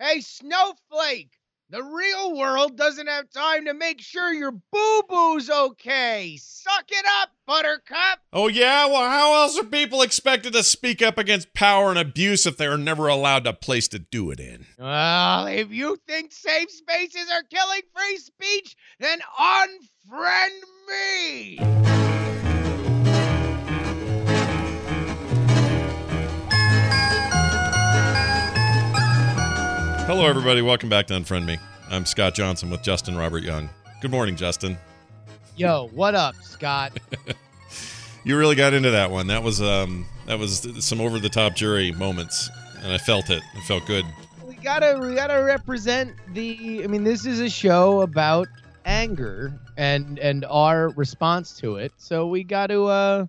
Hey, Snowflake! The real world doesn't have time to make sure your boo boo's okay. Suck it up, Buttercup! Oh, yeah? Well, how else are people expected to speak up against power and abuse if they're never allowed a place to do it in? Well, if you think safe spaces are killing free speech, then unfriend me! Hello, everybody. Welcome back to Unfriend Me. I'm Scott Johnson with Justin Robert Young. Good morning, Justin. Yo, what up, Scott? You really got into that one. That was um that was some over the top jury moments, and I felt it. It felt good. we gotta we gotta represent the i mean this is a show about anger and and our response to it so we gotta uh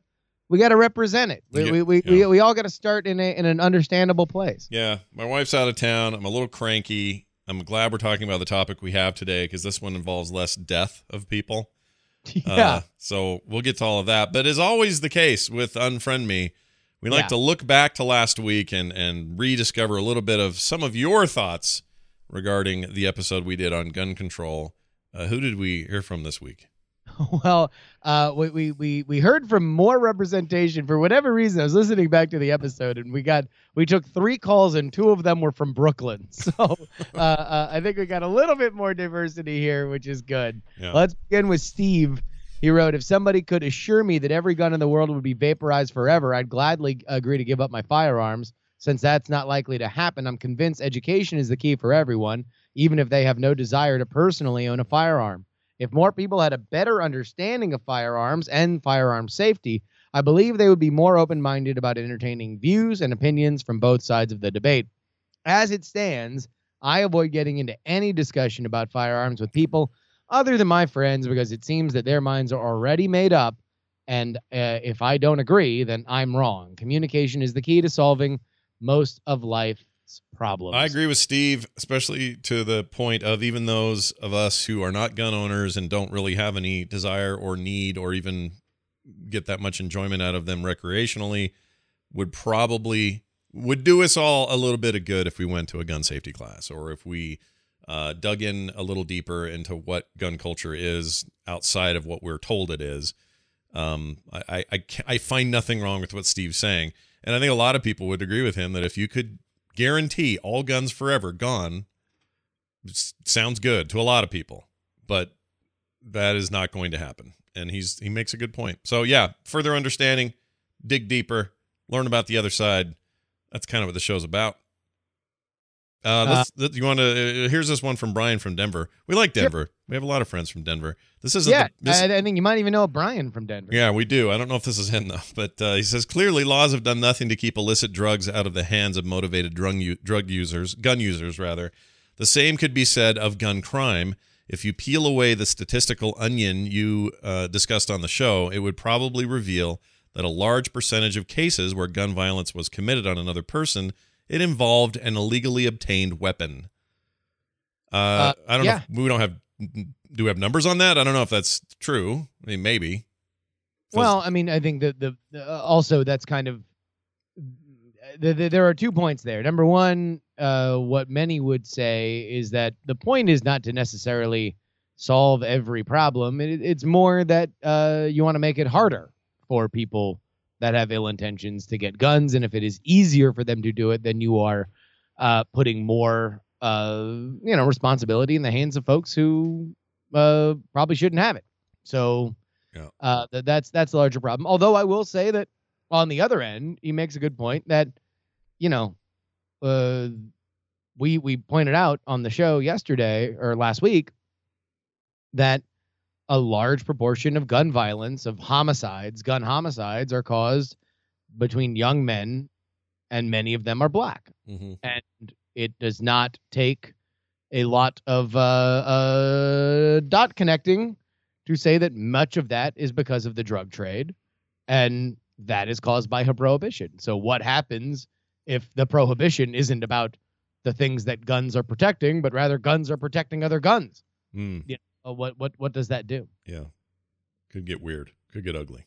we gotta represent it we Yeah, we, we, yeah. we, we all gotta start in a in an understandable place Yeah, my wife's out of town. I'm a little cranky. I'm glad we're talking about the topic we have today because this one involves less death of people. yeah Uh, so we'll get to all of that. But as always the case with Unfriend Me, we like Yeah. to look back to last week and, and rediscover a little bit of some of your thoughts regarding the episode we did on gun control. Uh, who did we hear from this week? well uh we, we we we heard from more representation for whatever reason i was listening back to the episode and we got we took three calls and two of them were from brooklyn so uh, uh i think we got a little bit more diversity here which is good Yeah. Let's begin with Steve. He wrote, If somebody could assure me that every gun in the world would be vaporized forever, I'd gladly agree to give up my firearms. Since that's not likely to happen, I'm convinced education is the key for everyone, even if they have no desire to personally own a firearm. If more people had a better understanding of firearms and firearm safety, I believe they would be more open minded about entertaining views and opinions from both sides of the debate. As it stands, I avoid getting into any discussion about firearms with people other than my friends because it seems that their minds are already made up. And uh, if I don't agree, then I'm wrong. Communication is the key to solving most of life's problems. I agree with Steve, especially to the point of even those of us who are not gun owners and don't really have any desire or need or even get that much enjoyment out of them recreationally would probably would do us all a little bit of good if we went to a gun safety class or if we uh, dug in a little deeper into what gun culture is outside of what we're told it is. Um, I, I, I, I find nothing wrong with what Steve's saying. And I think a lot of people would agree with him that if you could guarantee all guns forever gone, sounds good to a lot of people, but that is not going to happen. And he's he makes a good point. So yeah, further understanding, dig deeper, learn about the other side. That's kind of what the show's about. Uh, let's, th- you want to? Uh, here's this one from Brian from Denver. We like. Denver. We have a lot of friends from Denver. This isn't. yeah, the, this, I, I think you might even know Brian from Denver. yeah, we do. I don't know if this is him though, but uh, he says clearly laws have done nothing to keep illicit drugs out of the hands of motivated drug u- drug users, gun users rather. The same could be said of gun crime. If you peel away the statistical onion you uh, discussed on the show, it would probably reveal that a large percentage of cases where gun violence was committed on another person, it involved an illegally obtained weapon. Uh, Uh, I don't yeah. know. If, we don't have. Do we have numbers on that? I don't know if that's true. I mean, maybe. Well, I mean, I think that the, the uh, also that's kind of the, the, there are two points there. Number one, uh, what many would say is that the point is not to necessarily solve every problem. It, it's more that uh, you want to make it harder for people that have ill intentions to get guns, and if it is easier for them to do it, then you are uh, putting more, uh, you know, responsibility in the hands of folks who uh, probably shouldn't have it. So uh, th- that's that's a larger problem. Although I will say that on the other end, he makes a good point that you know, uh, we we pointed out on the show yesterday or last week that a large proportion of gun violence, of homicides, gun homicides, are caused between young men, and many of them are black. Mhm. And it does not take a lot of uh, uh, dot connecting to say that much of that is because of the drug trade, and that is caused by prohibition. So, what happens if the prohibition isn't about the things that guns are protecting, but rather guns are protecting other guns? Mm, Uh, what what what does that do? yeah. Could get weird. Could get ugly.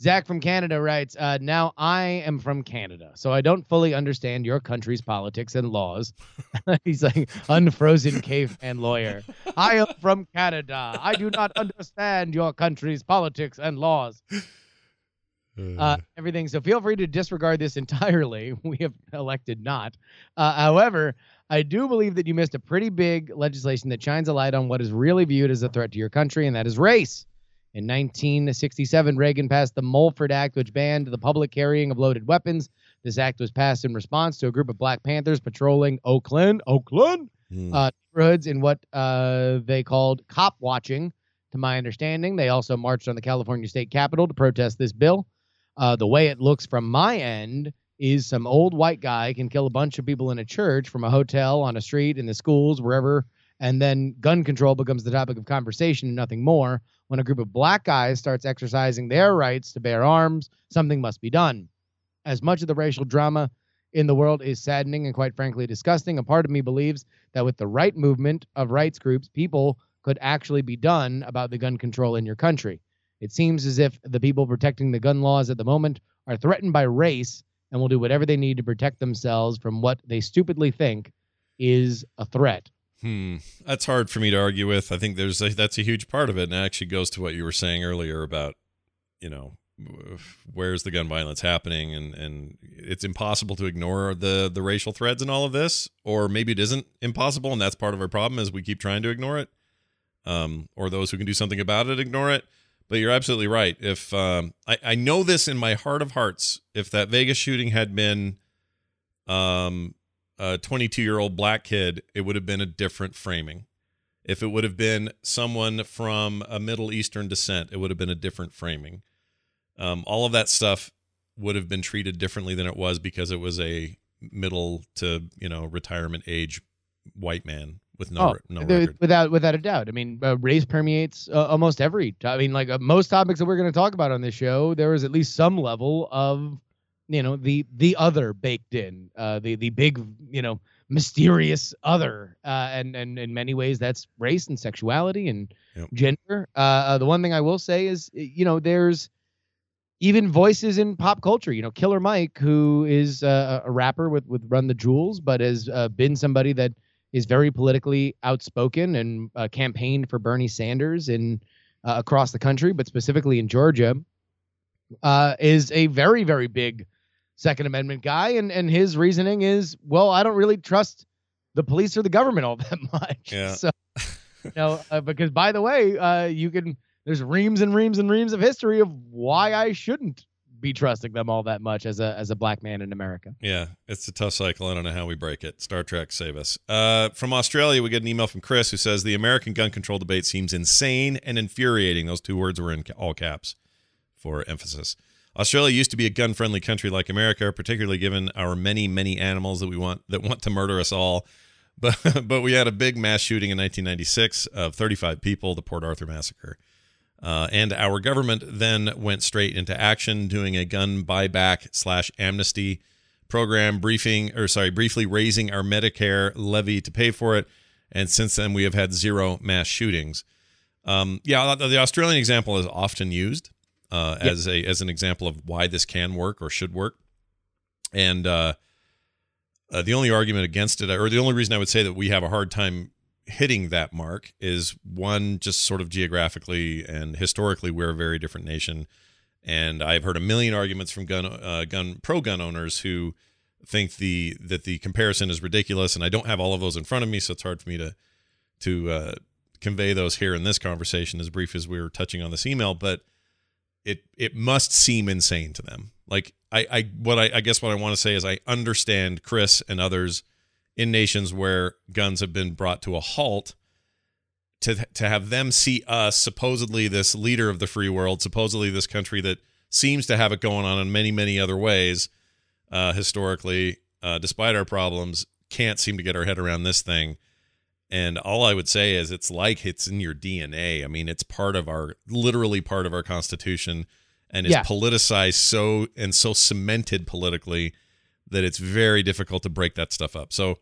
Zach from Canada writes, uh, Now I am from Canada, so I don't fully understand your country's politics and laws. He's like, unfrozen caveman lawyer. I am from Canada. I do not understand your country's politics and laws. Uh, everything. So feel free to disregard this entirely. We have elected not. Uh, however, I do believe that you missed a pretty big legislation that shines a light on what is really viewed as a threat to your country, and that is race. In 1967, Reagan passed the Mulford Act, which banned the public carrying of loaded weapons. This act was passed in response to a group of Black Panthers patrolling Oakland, Oakland Hmm. uh, neighborhoods in what uh, they called cop watching. To my understanding, they also marched on the California state capitol to protest this bill. Uh, the way it looks from my end is some old white guy can kill a bunch of people in a church, from a hotel, on a street, in the schools, wherever, and then gun control becomes the topic of conversation and nothing more. When a group of black guys starts exercising their rights to bear arms, something must be done. As much of the racial drama in the world is saddening and quite frankly disgusting, a part of me believes that with the right movement of rights groups, people could actually be done about the gun control in your country. It seems as if the people protecting the gun laws at the moment are threatened by race and will do whatever they need to protect themselves from what they stupidly think is a threat. Hmm. That's hard for me to argue with. I think there's a, that's a huge part of it, and it actually goes to what you were saying earlier about, you know, where's the gun violence happening, and and it's impossible to ignore the the racial threads in all of this, or maybe it isn't impossible, and that's part of our problem is we keep trying to ignore it, um, or those who can do something about it ignore it. But you're absolutely right. If um, I, I know this in my heart of hearts, if that Vegas shooting had been um, a 22 year old black kid, it would have been a different framing. If it would have been someone from a Middle Eastern descent, it would have been a different framing. Um, all of that stuff would have been treated differently than it was because it was a middle to you know retirement age white man with no Oh, no record. without without a doubt. I mean, uh, race permeates uh, almost every. I mean, like uh, most topics that we're going to talk about on this show, there is at least some level of, you know, the the other baked in, uh, the the big, you know, mysterious other, uh, and and in many ways that's race and sexuality and Yep. gender. Uh, uh, the one thing I will say is, you know, there's even voices in pop culture. You know, Killer Mike, who is uh, a rapper with with Run the Jewels, but has uh, been somebody that is very politically outspoken and uh, campaigned for Bernie Sanders in uh, across the country, but specifically in Georgia, uh, is a very very big Second Amendment guy, and and his reasoning is, well, I don't really trust the police or the government all that much. Yeah. So, you know, uh, because by the way, uh, you can there's reams and reams and reams of history of why I shouldn't be trusting them all that much as a as a black man in America. Yeah, it's a tough cycle. I don't know how we break it. Star Trek, save us. Uh, from Australia, we get an email from Chris who says the American gun control debate seems insane and infuriating. Those two words were in all caps for emphasis. Australia used to be a gun-friendly country like America, particularly given our many, many animals that we want that want to murder us all. But but we had a big mass shooting in 1996 of 35 people, the Port Arthur massacre. Uh, and our government then went straight into action, doing a gun buyback slash amnesty program, briefing or sorry, briefly raising our Medicare levy to pay for it. And since then, we have had zero mass shootings. Um, yeah, the Australian example is often used uh, Yep. as a as an example of why this can work or should work. And uh, uh, the only argument against it, or the only reason I would say that we have a hard time hitting that mark, is one just sort of geographically and historically, we're a very different nation. And I've heard a million arguments from gun uh, gun pro gun owners who think the that the comparison is ridiculous, and I don't have all of those in front of me, so it's hard for me to to uh, convey those here in this conversation, as brief as we were touching on this email. But it it must seem insane to them. Like I, I what I, I guess what I want to say is I understand Chris and others in nations where guns have been brought to a halt to to have them see us supposedly this leader of the free world, supposedly this country that seems to have it going on in many many other ways uh, historically, uh, despite our problems, can't seem to get our head around this thing. And all I would say is it's like it's in your DNA. I mean, it's part of our literally part of our constitution and is Yeah. politicized so and so cemented politically that it's very difficult to break that stuff up. So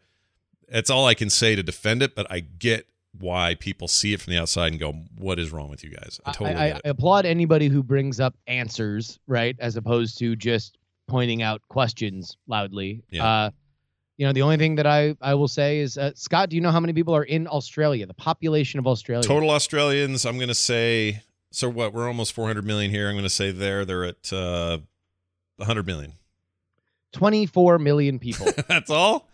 that's all I can say to defend it, but I get why people see it from the outside and go, "What is wrong with you guys?" I totally I, I applaud anybody who brings up answers, right, as opposed to just pointing out questions loudly. Yeah. Uh, you know, the only thing that I, I will say is, uh, Scott, do you know how many people are in Australia? The population of Australia. Total Australians, I'm going to say. So what? We're almost 400 million here. I'm going to say there they're at uh, 100 million. 24 million people. That's all.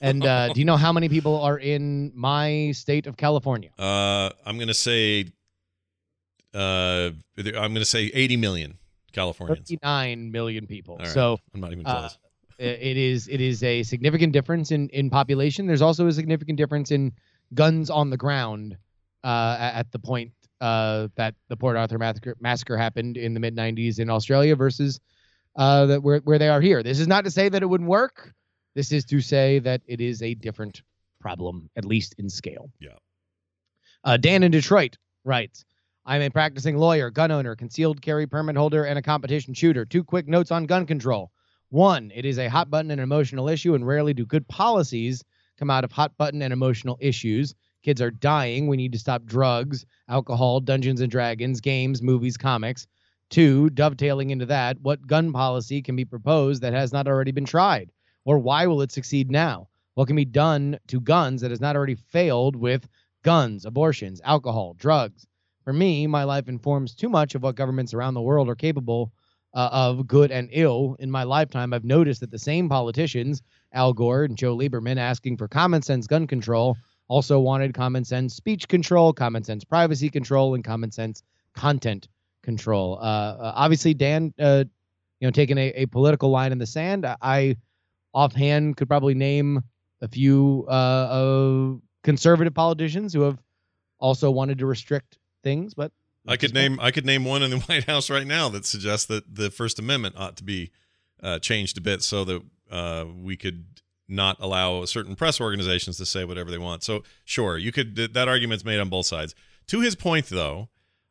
and uh, do you know how many people are in my state of California? Uh, I'm going to say. Uh, I'm going to say 80 million Californians. 39 million people. Right. So I'm not even uh, close. it is it is a significant difference in in population. There's also a significant difference in guns on the ground uh, at the point uh, that the Port Arthur massacre, massacre happened in the mid 90s in Australia versus uh, that where where they are here. This is not to say that it wouldn't work. This is to say that it is a different problem, at least in scale. Yeah. Uh, Dan in Detroit writes. I'm a practicing lawyer, gun owner, concealed carry permit holder, and a competition shooter. Two quick notes on gun control. One, it is a hot button and emotional issue, and rarely do good policies come out of hot button and emotional issues. Kids are dying. We need to stop drugs, alcohol, Dungeons and Dragons, games, movies, comics. Two, dovetailing into that, what gun policy can be proposed that has not already been tried? Or why will it succeed now? What can be done to guns that has not already failed with guns, abortions, alcohol, drugs? For me, my life informs too much of what governments around the world are capable uh, of good and ill. In my lifetime, I've noticed that the same politicians, Al Gore and Joe Lieberman, asking for common sense gun control, also wanted common sense speech control, common sense privacy control, and common sense content control. Uh, uh, obviously, Dan, uh, you know, taking a, a political line in the sand, I- offhand could probably name a few uh, of conservative politicians who have also wanted to restrict things, but I could name I could name one in the White House right now that suggests that the First Amendment ought to be uh, changed a bit so that uh, we could not allow certain press organizations to say whatever they want. So sure, you could that argument's made on both sides. To his point, though,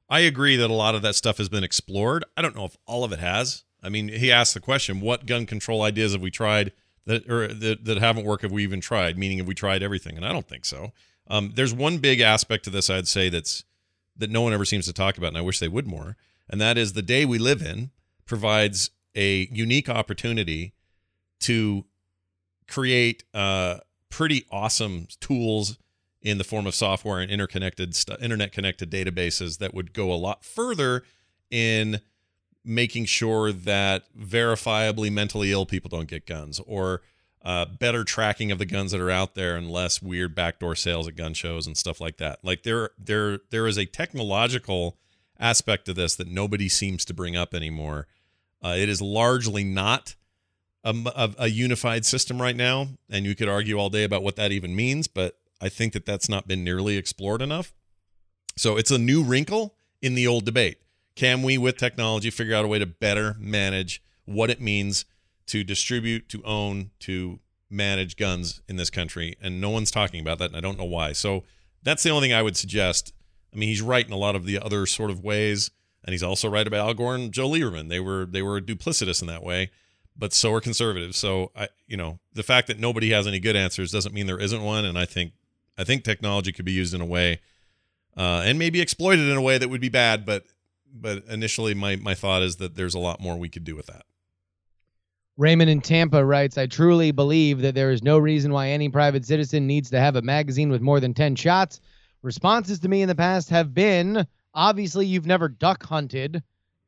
I agree that a lot of that stuff has been explored. I don't know if all of it has. I mean, he asked the question, "What gun control ideas have we tried that or that, that haven't worked? Have we even tried? Meaning, have we tried everything?" And I don't think so. Um, there's one big aspect to this I'd say that's that no one ever seems to talk about, and I wish they would more. And that is the day we live in provides a unique opportunity to create uh, pretty awesome tools in the form of software and interconnected stu- internet connected databases that would go a lot further in making sure that verifiably mentally ill people don't get guns or uh, better tracking of the guns that are out there and less weird backdoor sales at gun shows and stuff like that. Like there, there, there is a technological aspect to this that nobody seems to bring up anymore. Uh, it is largely not a, a, a unified system right now, and you could argue all day about what that even means, but I think that that's not been nearly explored enough. So it's a new wrinkle in the old debate. Can we, with technology, figure out a way to better manage what it means to distribute, to own, to manage guns in this country? And no one's talking about that, and I don't know why. So that's the only thing I would suggest. I mean, he's right in a lot of the other sort of ways, and he's also right about Al Gore and Joe Lieberman. They were they were duplicitous in that way, but so are conservatives. So I, you know, the fact that nobody has any good answers doesn't mean there isn't one. And I think I think technology could be used in a way, uh, and maybe exploited in a way that would be bad. But but initially, my my thought is that there's a lot more we could do with that. Raymond in Tampa writes, I truly believe that there is no reason why any private citizen needs to have a magazine with more than 10 shots. Responses to me in the past have been obviously, you've never duck hunted.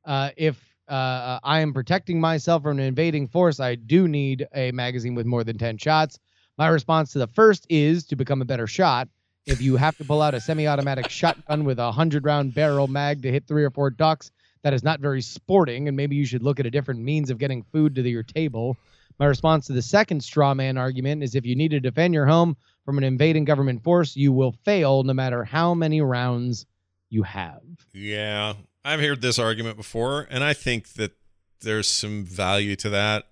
Uh, if uh, I am protecting myself from an invading force, I do need a magazine with more than 10 shots. My response to the first is to become a better shot. If you have to pull out a semi automatic shotgun with a 100 round barrel mag to hit three or four ducks, that is not very sporting, and maybe you should look at a different means of getting food to the, your table. My response to the second straw man argument is if you need to defend your home from an invading government force, you will fail no matter how many rounds you have. Yeah, I've heard this argument before, and I think that there's some value to that.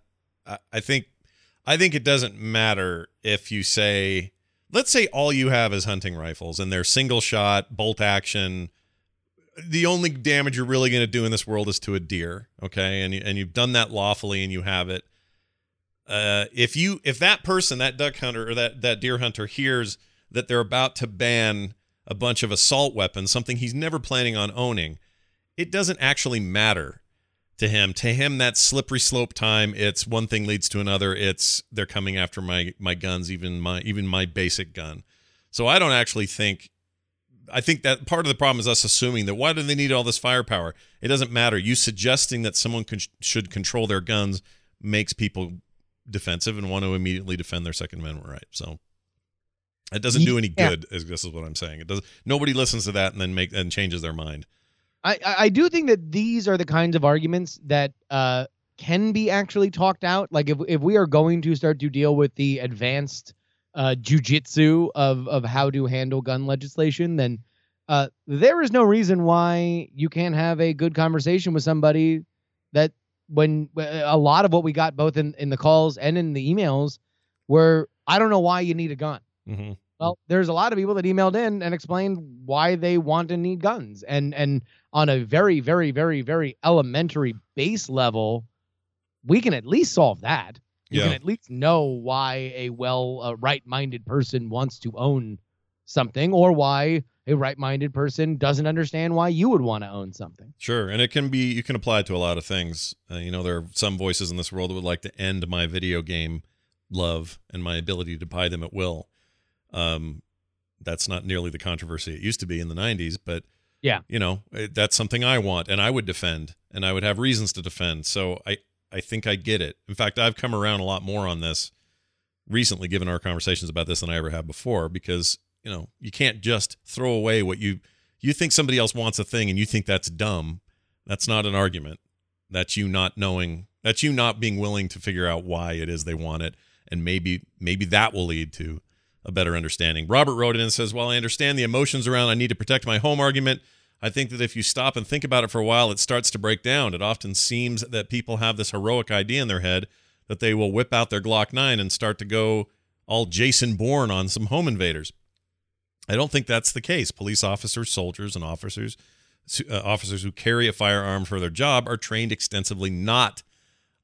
I, I think I think it doesn't matter if you say, let's say all you have is hunting rifles and they're single shot, bolt action. The only damage you're really going to do in this world is to a deer, okay? And you, and you've done that lawfully and you have it. Uh, if you if that person, that duck hunter or that that deer hunter hears that they're about to ban a bunch of assault weapons, something he's never planning on owning, it doesn't actually matter to him. To him, that's slippery slope time. It's one thing leads to another. It's they're coming after my my guns, even my even my basic gun. So I don't actually think. I think that part of the problem is us assuming that why do they need all this firepower? It doesn't matter. You suggesting that someone con- should control their guns makes people defensive and want to immediately defend their Second Amendment right. So it doesn't do any Yeah. good. Is this is what I'm saying? It does. Nobody listens to that and then make and changes their mind. I, I do think that these are the kinds of arguments that uh, can be actually talked out. Like if if we are going to start to deal with the advanced uh, jujitsu of of how to handle gun legislation, then uh, there is no reason why you can't have a good conversation with somebody that when a lot of what we got both in in the calls and in the emails were I don't know why you need a gun. hmm Well, there's a lot of people that emailed in and explained why they want and need guns, and and on a very, very, very, very elementary base level, we can at least solve that. You can Yeah. at least know why a well, uh, right-minded person wants to own something, or why a right-minded person doesn't understand why you would want to own something. Sure, and it can be you can apply it to a lot of things. Uh, you know, there are some voices in this world that would like to end my video game love and my ability to buy them at will. Um, that's not nearly the controversy it used to be in the '90s, but Yeah. you know, that's something I want and I would defend, and I would have reasons to defend. So I I think I get it. In fact, I've come around a lot more on this recently, given our conversations about this than I ever have before, because you know you can't just throw away what you you think somebody else wants a thing and you think that's dumb. That's not an argument. That's you not knowing. That's you not being willing to figure out why it is they want it, and maybe maybe that will lead to a better understanding. Robert wrote in and says, "While I understand the emotions around I need to protect my home argument." I think that if you stop and think about it for a while, it starts to break down. It often seems that people have this heroic idea in their head that they will whip out their Glock 9 and start to go all Jason Bourne on some home invaders. I don't think that's the case. Police officers, soldiers, and officers uh, officers who carry a firearm for their job are trained extensively not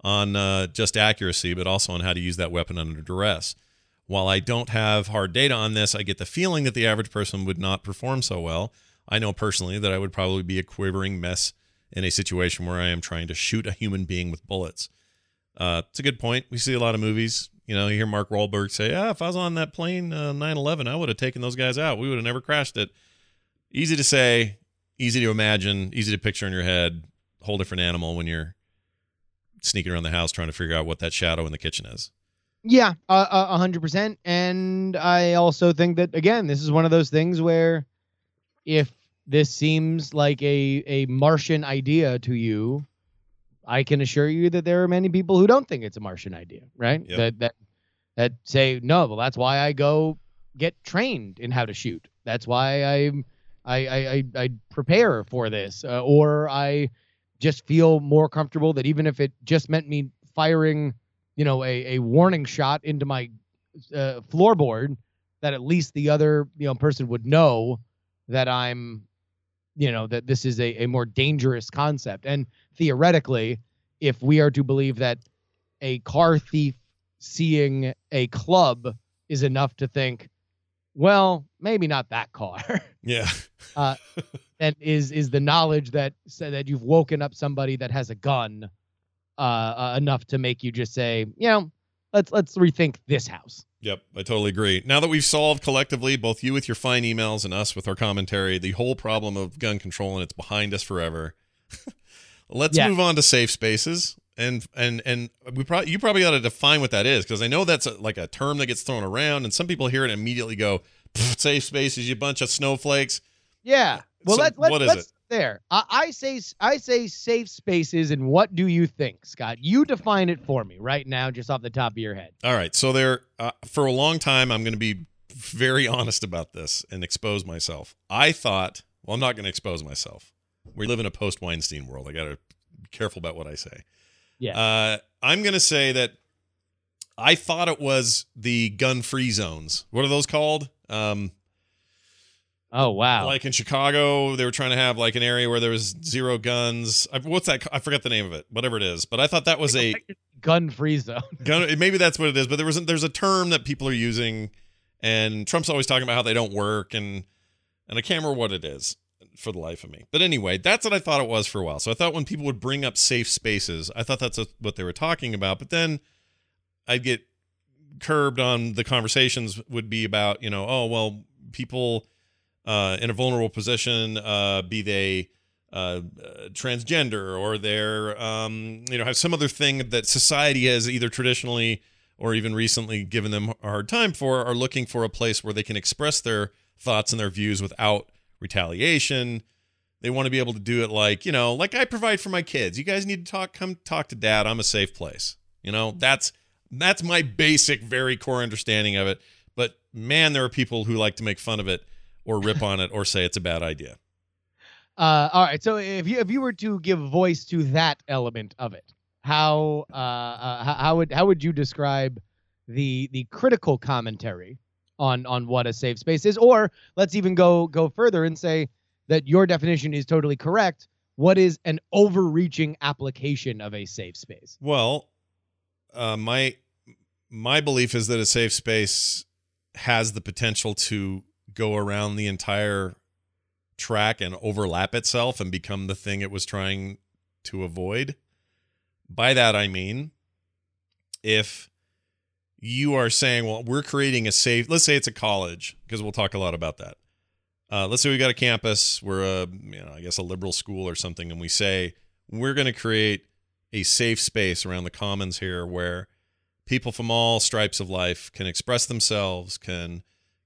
on uh, just accuracy, but also on how to use that weapon under duress. While I don't have hard data on this, I get the feeling that the average person would not perform so well. I know personally that I would probably be a quivering mess in a situation where I am trying to shoot a human being with bullets. Uh, it's a good point. We see a lot of movies. You know, you hear Mark Wahlberg say, "Ah, if I was on that plane uh, 9/11, I would have taken those guys out. We would have never crashed it." Easy to say, easy to imagine, easy to picture in your head. Whole different animal when you're sneaking around the house trying to figure out what that shadow in the kitchen is. Yeah, uh, a a hundred percent. And I also think that again, this is one of those things where if this seems like a a Martian idea to you, I can assure you that there are many people who don't think it's a Martian idea, right? Yep. That that that say no. Well, that's why I go get trained in how to shoot. That's why I I I I, I prepare for this, uh, or I just feel more comfortable that even if it just meant me firing you know a, a warning shot into my uh, floorboard that at least the other you know person would know that i'm you know that this is a, a more dangerous concept and theoretically if we are to believe that a car thief seeing a club is enough to think well maybe not that car Yeah. and is is the knowledge that that you've woken up somebody that has a gun uh, uh enough to make you just say you know let's let's rethink this house Yep, I totally agree. Now that we've solved collectively, both you with your fine emails and us with our commentary, the whole problem of gun control and it's behind us forever. Let's Yeah. move on to safe spaces. And and and we probably you probably got to define what that is because I know that's a, like a term that gets thrown around, and some people hear it and immediately go, "Safe spaces, you bunch of snowflakes." yeah well So let, let, what is let's it? There I, I say i say safe spaces and what do you think scott you define it for me right now just off the top of your head All right, so there uh, for a long time, I'm going to be very honest about this and expose myself. I thought, well, I'm not going to expose myself. We live in a post Weinstein world. I got to be careful about what I say. Yeah. Uh, I'm going to say that I thought it was the gun free zones. What are those called? Um, oh wow Like in Chicago, they were trying to have like an area where there was zero guns. I, what's that? I forget the name of it. Whatever it is, but I thought that was a gun free zone gun maybe that's what it is but there was there's a term that people are using and trump's always talking about how they don't work and and I can't remember what it is for the life of me. But anyway, that's what I thought it was for a while. So I thought when people would bring up safe spaces, I thought that's what they were talking about. But then I'd get curbed on the conversations would be about, you know, oh well, people uh, in a vulnerable position, uh, be they uh, transgender or they're, um, you know, have some other thing that society has either traditionally or even recently given them a hard time for, are looking for a place where they can express their thoughts and their views without retaliation. They want to be able to do it like, you know, like I provide for my kids. You guys need to talk, come talk to dad. I'm a safe place. You know, that's that's my basic, very core understanding of it. But man, there are people who like to make fun of it or rip on it or say it's a bad idea. Uh, all right. So if you if you were to give voice to that element of it, how uh, uh how would how would you describe the the critical commentary on on what a safe space is? Or let's even go go further and say that your definition is totally correct. What is an overreaching application of a safe space? Well, uh, my my belief is that a safe space has the potential to go around the entire track and overlap itself and become the thing it was trying to avoid. By that I mean if you are saying, well, we're creating a safe, let's say it's a college, because we'll talk a lot about that. Uh, let's say we got a campus, we're a, you know, I guess a liberal school or something, and we say we're going to create a safe space around the commons here where people from all stripes of life can express themselves, can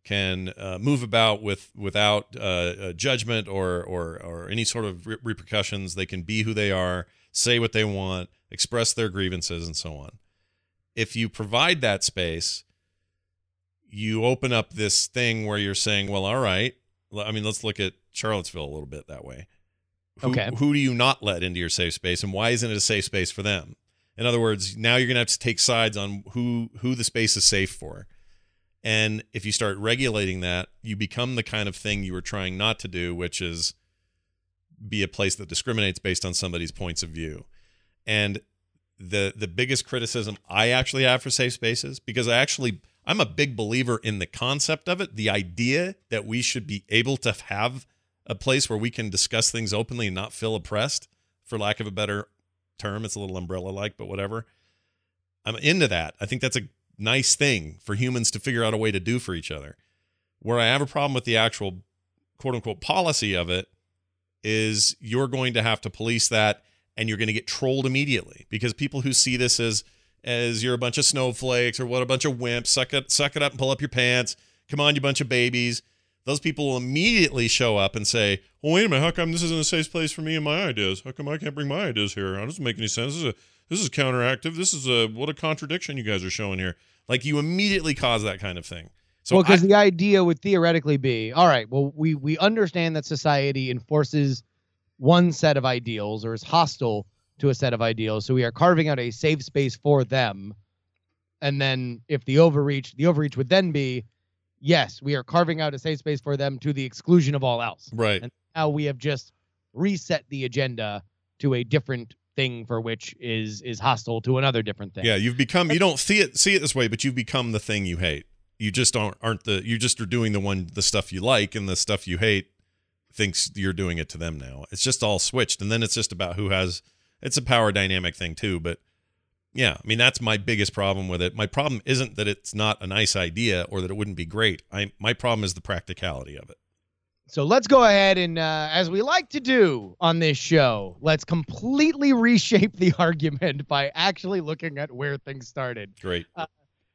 can uh, move about with without uh, judgment or or or any sort of re- repercussions. They can be who they are, say what they want, express their grievances, and so on. If you provide that space, you open up this thing where you're saying, "Well, all right." I mean, let's look at Charlottesville a little bit that way. Who, okay. Who do you not let into your safe space, and why isn't it a safe space for them? In other words, now you're going to have to take sides on who who the space is safe for. And if you start regulating that, you become the kind of thing you were trying not to do, which is be a place that discriminates based on somebody's points of view. And the the biggest criticism I actually have for safe spaces because I actually I'm a big believer in the concept of it, the idea that we should be able to have a place where we can discuss things openly and not feel oppressed, for lack of a better term. It's a little umbrella like, but whatever. I'm into that. I think that's a nice thing for humans to figure out a way to do for each other. Where I have a problem with the actual quote unquote policy of it is you're going to have to police that and you're going to get trolled immediately because people who see this as as you're a bunch of snowflakes or what a bunch of wimps suck it suck it up and pull up your pants come on you bunch of babies those people will immediately show up and say, "Well, wait a minute. How come this isn't a safe place for me and my ideas? How come I can't bring my ideas here? That doesn't make any sense. This is a this is counteractive. This is a what a contradiction you guys are showing here. Like you immediately cause that kind of thing. So well, because the idea would theoretically be, all right, well, we we understand that society enforces one set of ideals or is hostile to a set of ideals, so we are carving out a safe space for them. And then if the overreach, the overreach would then be yes, we are carving out a safe space for them to the exclusion of all else. Right. And now we have just reset the agenda to a different thing for which is is hostile to another different thing. Yeah, you've become you don't see it see it this way, but you've become the thing you hate. You just aren't aren't the you just are doing the one the stuff you like and the stuff you hate thinks you're doing it to them now. It's just all switched and then it's just about who has it's a power dynamic thing too, but yeah, I mean that's my biggest problem with it. My problem isn't that it's not a nice idea or that it wouldn't be great. I my problem is the practicality of it. So let's go ahead and, uh, as we like to do on this show, let's completely reshape the argument by actually looking at where things started. Great. Uh,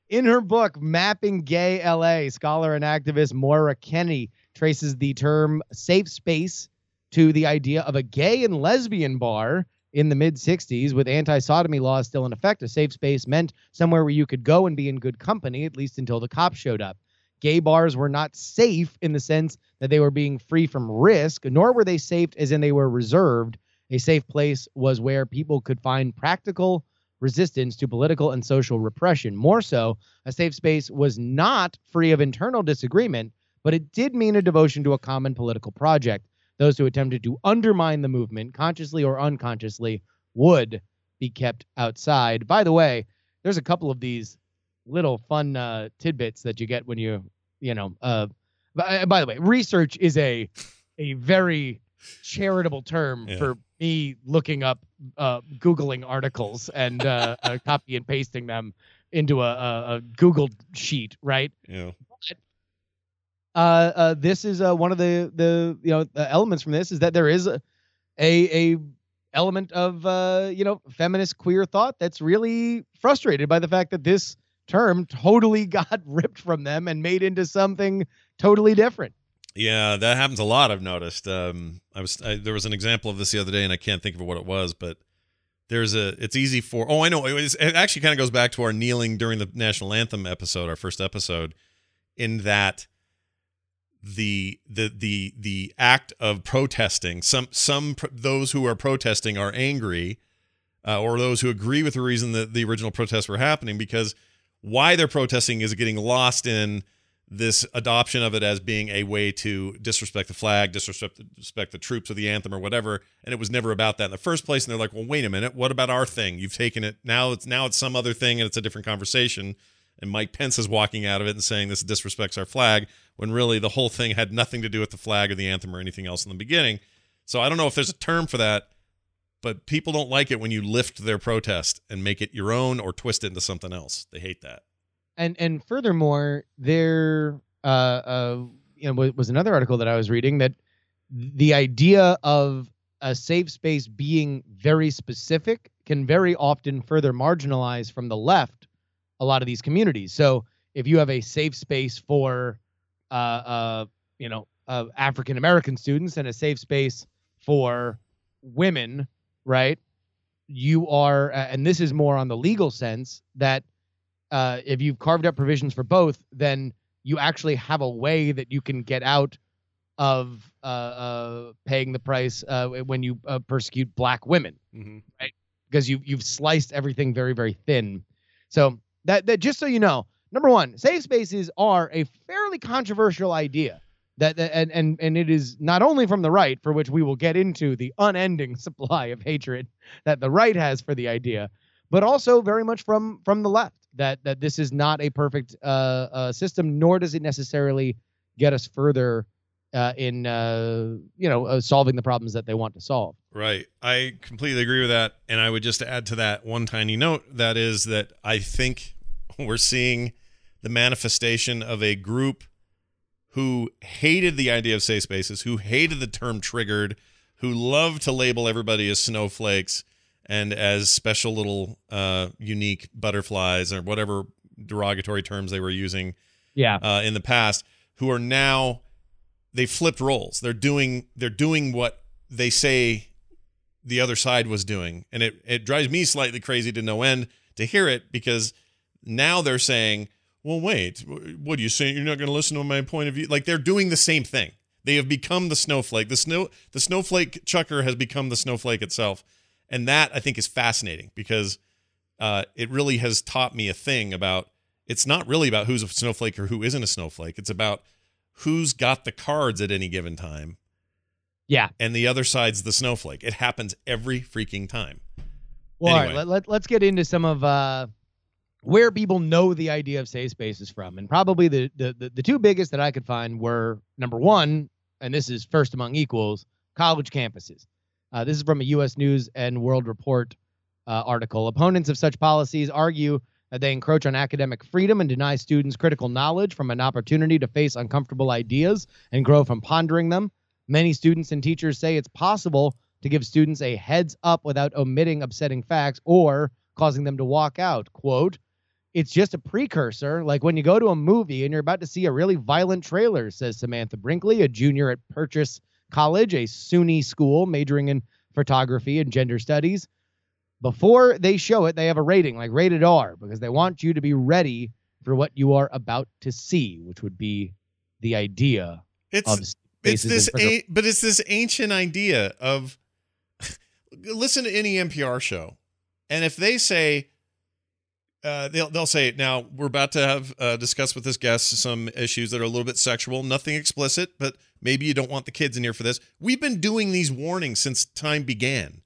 in her book, Mapping Gay LA, scholar and activist Moira Kenney traces the term safe space to the idea of a gay and lesbian bar in the mid 60s with anti sodomy laws still in effect, a safe space meant somewhere where you could go and be in good company, at least until the cops showed up. Gay bars were not safe in the sense that they were being free from risk, nor were they safe as in they were reserved. A safe place was where people could find practical resistance to political and social repression. More so, a safe space was not free of internal disagreement, but it did mean a devotion to a common political project those who attempted to undermine the movement, consciously or unconsciously, would be kept outside. By the way, there's a couple of these little fun uh, tidbits that you get when you, you know, uh, By, by the way, research is a a very charitable term Yeah. for me looking up, uh, googling articles and uh, uh, copy and pasting them into a, a, a Google sheet, right? yeah know, uh, uh, this is uh, one of the the you know the elements from this is that there is a a, a element of uh, you know feminist queer thought that's really frustrated by the fact that this term totally got ripped from them and made into something totally different. Yeah, that happens a lot. I've noticed. Um, I was I, there was an example of this the other day, and I can't think of what it was, but there's a. It's easy for. Oh, I know. It, was, it actually kind of goes back to our kneeling during the national anthem episode, our first episode, in that the the the the act of protesting. Some some those who are protesting are angry, uh, or those who agree with the reason that the original protests were happening because why they're protesting is getting lost in this adoption of it as being a way to disrespect the flag, disrespect disrespect the troops or the anthem or whatever, and it was never about that in the first place. And they're like, "Well, wait a minute, what about our thing? You've taken it now. It's now it's some other thing, and it's a different conversation." And Mike Pence is walking out of it and saying this disrespects our flag, when really the whole thing had nothing to do with the flag or the anthem or anything else in the beginning. So I don't know if there's a term for that, but people don't like it when you lift their protest and make it your own or twist it into something else. They hate that. and and furthermore, there uh, uh, you know was, another article that I was reading that the idea of a safe space being very specific can very often further marginalize from the left a lot of these communities. So if you have a safe space for uh, uh, you know uh, African American students and a safe space for women, right? You are, uh, and this is more on the legal sense that uh, if you've carved up provisions for both, then you actually have a way that you can get out of uh, uh, paying the price uh, when you uh, persecute black women Mm-hmm. because you you've sliced everything very very thin. So that that just so you know, number one, safe spaces are a fairly controversial idea. That, and and and it is not only from the right, for which we will get into the unending supply of hatred that the right has for the idea, but also very much from from the left that that this is not a perfect uh, uh, system, nor does it necessarily get us further uh, in uh, you know uh, solving the problems that they want to solve. Right. I completely agree with that. And I would just add to that one tiny note that is that I think we're seeing the manifestation of a group who hated the idea of safe spaces, who hated the term triggered, who love to label everybody as snowflakes and as special little uh, unique butterflies or whatever derogatory terms they were using Yeah. uh, in the past who are now they flipped roles. They're doing they're doing what they say the other side was doing, and it it drives me slightly crazy to no end to hear it because now they're saying, "Well, wait, what are you saying? You're not going to listen to my point of view?" Like they're doing the same thing. They have become the snowflake. The snow the snowflake chucker has become the snowflake itself, and that I think is fascinating because uh, it really has taught me a thing about it's not really about who's a snowflake or who isn't a snowflake. It's about who's got the cards at any given time. Yeah. And the other side's the snowflake. It happens every freaking time. Well, Anyway. right, let, let, let's get into some of uh, where people know the idea of safe spaces from. And probably the, the, the, the two biggest that I could find were number one, and this is first among equals, college campuses. Uh, this is from a U.S. News and World Report uh, article. Opponents of such policies argue that they encroach on academic freedom and deny students critical knowledge from an opportunity to face uncomfortable ideas and grow from pondering them. Many students and teachers say it's possible to give students a heads up without omitting upsetting facts or causing them to walk out. Quote, it's just a precursor, like when you go to a movie and you're about to see a really violent trailer, says Samantha Brinkley, a junior at Purchase College, a SUNY school majoring in photography and gender studies. Before they show it, they have a rating, like rated R, because they want you to be ready for what you are about to see, which would be the idea It's it's this a, but it's this ancient idea of listen to any NPR show. And if they say uh, they'll they'll say now we're about to have uh, discuss with this guest some issues that are a little bit sexual, nothing explicit, but maybe you don't want the kids in here for this. We've been doing these warnings since time began.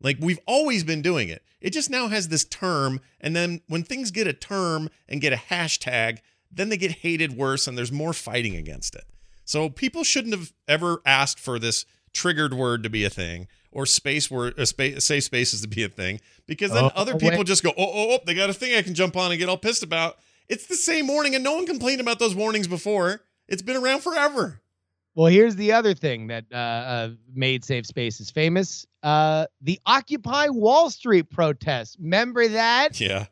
Like we've always been doing it. It just now has this term, and then when things get a term and get a hashtag, then they get hated worse, and there's more fighting against it. So people shouldn't have ever asked for this triggered word to be a thing or space word uh, space safe spaces to be a thing because then Oh, other wait. people just go, oh, oh, oh, they got a thing I can jump on and get all pissed about. It's the same warning, and no one complained about those warnings before. It's been around forever. Well, here's the other thing that uh, uh, made safe spaces famous: uh, the Occupy Wall Street protests. Remember that? Yeah.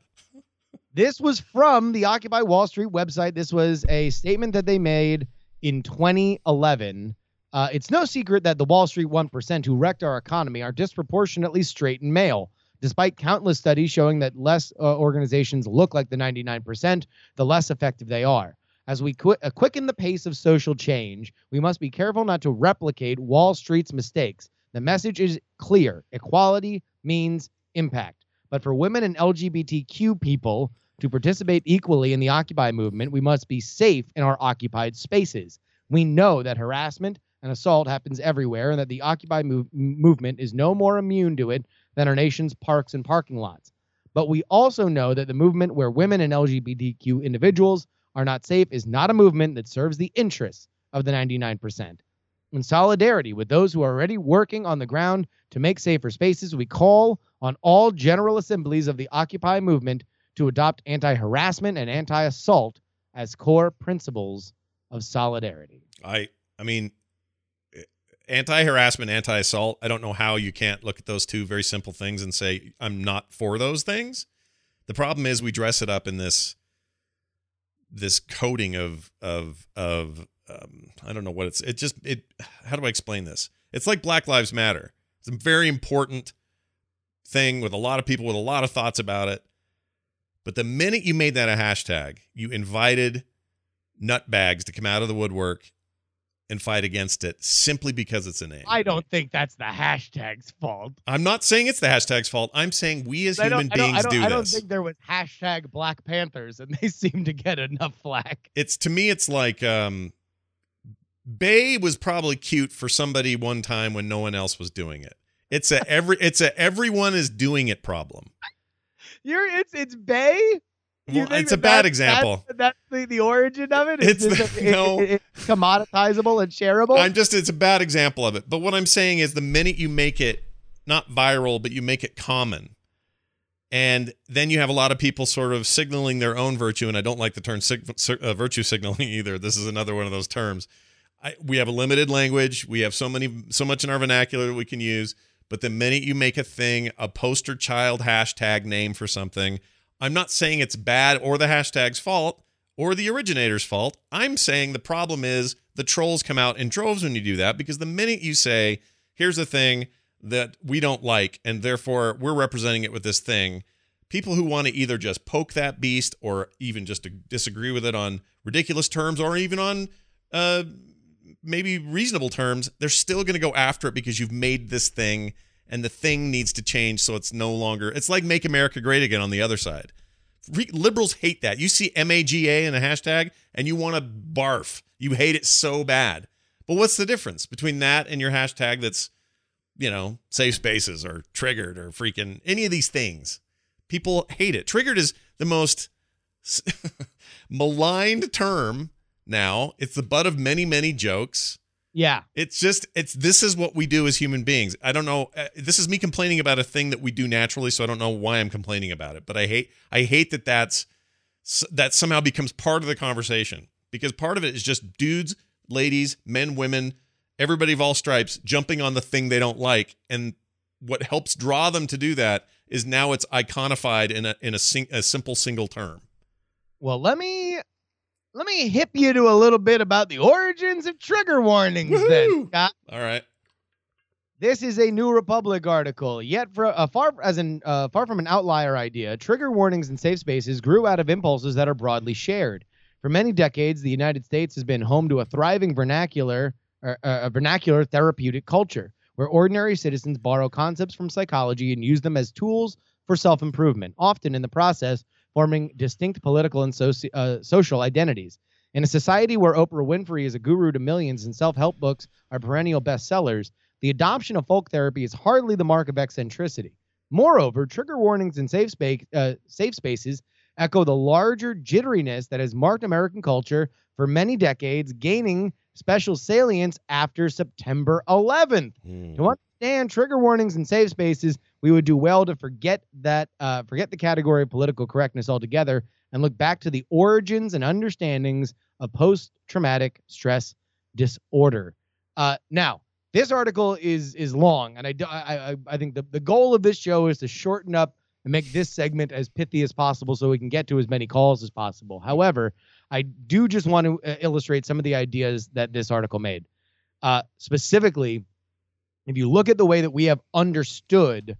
This was from the Occupy Wall Street website. This was a statement that they made in 2011. Uh, it's no secret that the Wall Street 1% who wrecked our economy are disproportionately straight and male. Despite countless studies showing that less uh, organizations look like the 99%, the less effective they are. As we qu- uh, quicken the pace of social change, we must be careful not to replicate Wall Street's mistakes. The message is clear equality means impact. But for women and LGBTQ people to participate equally in the Occupy movement, we must be safe in our occupied spaces. We know that harassment and assault happens everywhere and that the Occupy move- movement is no more immune to it than our nation's parks and parking lots. But we also know that the movement where women and LGBTQ individuals are not safe is not a movement that serves the interests of the 99%. In solidarity with those who are already working on the ground to make safer spaces, we call on all general assemblies of the Occupy movement to adopt anti harassment and anti assault as core principles of solidarity. I I mean anti-harassment, anti-assault. I don't know how you can't look at those two very simple things and say I'm not for those things. The problem is we dress it up in this this coating of of of um, I don't know what it's it just it how do I explain this? It's like Black Lives Matter. It's a very important thing with a lot of people with a lot of thoughts about it. But the minute you made that a hashtag, you invited nutbags to come out of the woodwork and fight against it simply because it's a name. I don't think that's the hashtag's fault. I'm not saying it's the hashtag's fault. I'm saying we as human don't, I don't- beings I don't, do I don't this. think there was hashtag Black Panthers, and they seem to get enough flack. it's to me it's like um Bae was probably cute for somebody one time when no one else was doing it. It's a every it's a everyone is doing it problem. You're it's it's Bae. Well, it's a that bad example. That's, that's the, the origin of it. It's the- a- no. it- it's commoditizable and shareable. I'm just it's a bad example of it. But what I'm saying is the minute you make it not viral, but you make it common. And then you have a lot of people sort of signaling their own virtue, and I don't like the term sig- uh, virtue signaling either. This is another one of those terms. I, we have a limited language. We have so many, so much in our vernacular that we can use. But the minute you make a thing a poster child hashtag name for something, I'm not saying it's bad or the hashtag's fault or the originator's fault. I'm saying the problem is the trolls come out in droves when you do that because the minute you say, here's a thing that we don't like, and therefore we're representing it with this thing, people who want to either just poke that beast or even just disagree with it on ridiculous terms or even on uh, maybe reasonable terms, they're still going to go after it because you've made this thing and the thing needs to change so it's no longer it's like make america great again on the other side. Re- liberals hate that. You see maga in a hashtag and you want to barf. You hate it so bad. But what's the difference between that and your hashtag that's you know safe spaces or triggered or freaking any of these things? People hate it. Triggered is the most maligned term now. It's the butt of many many jokes yeah. it's just it's this is what we do as human beings. I don't know. Uh, this is me complaining about a thing that we do naturally, so I don't know why I'm complaining about it. But I hate I hate that that's that somehow becomes part of the conversation because part of it is just dudes, ladies, men, women, everybody of all stripes jumping on the thing they don't like, and what helps draw them to do that is now it's iconified in a in a, sing, a simple single term. Well, let me let me hip you to a little bit about the origins of trigger warnings. Then, Scott. All right. This is a New Republic article. Yet, for uh, far as an uh, far from an outlier idea, trigger warnings in safe spaces grew out of impulses that are broadly shared. For many decades, the United States has been home to a thriving vernacular, uh, a vernacular therapeutic culture, where ordinary citizens borrow concepts from psychology and use them as tools for self-improvement, often in the process forming distinct political and soci- uh, social identities. In a society where Oprah Winfrey is a guru to millions and self-help books are perennial bestsellers, the adoption of folk therapy is hardly the mark of eccentricity. Moreover, trigger warnings and safe, uh, safe spaces echo the larger jitteriness that has marked American culture for many decades, gaining special salience after September 11th. Hmm. To understand trigger warnings and safe spaces, we would do well to forget that uh, forget the category of political correctness altogether and look back to the origins and understandings of post-traumatic stress disorder. Uh, now, this article is is long, and I I, I think the, the goal of this show is to shorten up and make this segment as pithy as possible so we can get to as many calls as possible. However, I do just want to uh, illustrate some of the ideas that this article made. Uh, specifically, if you look at the way that we have understood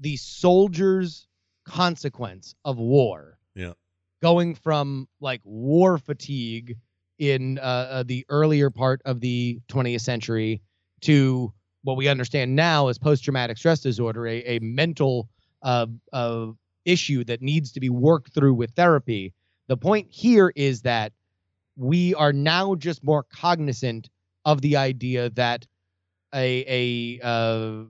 the soldiers' consequence of war, Yeah. going from like war fatigue in uh, uh, the earlier part of the 20th century to what we understand now as post-traumatic stress disorder, a, a mental uh, uh, issue that needs to be worked through with therapy. The point here is that we are now just more cognizant of the idea that a a uh,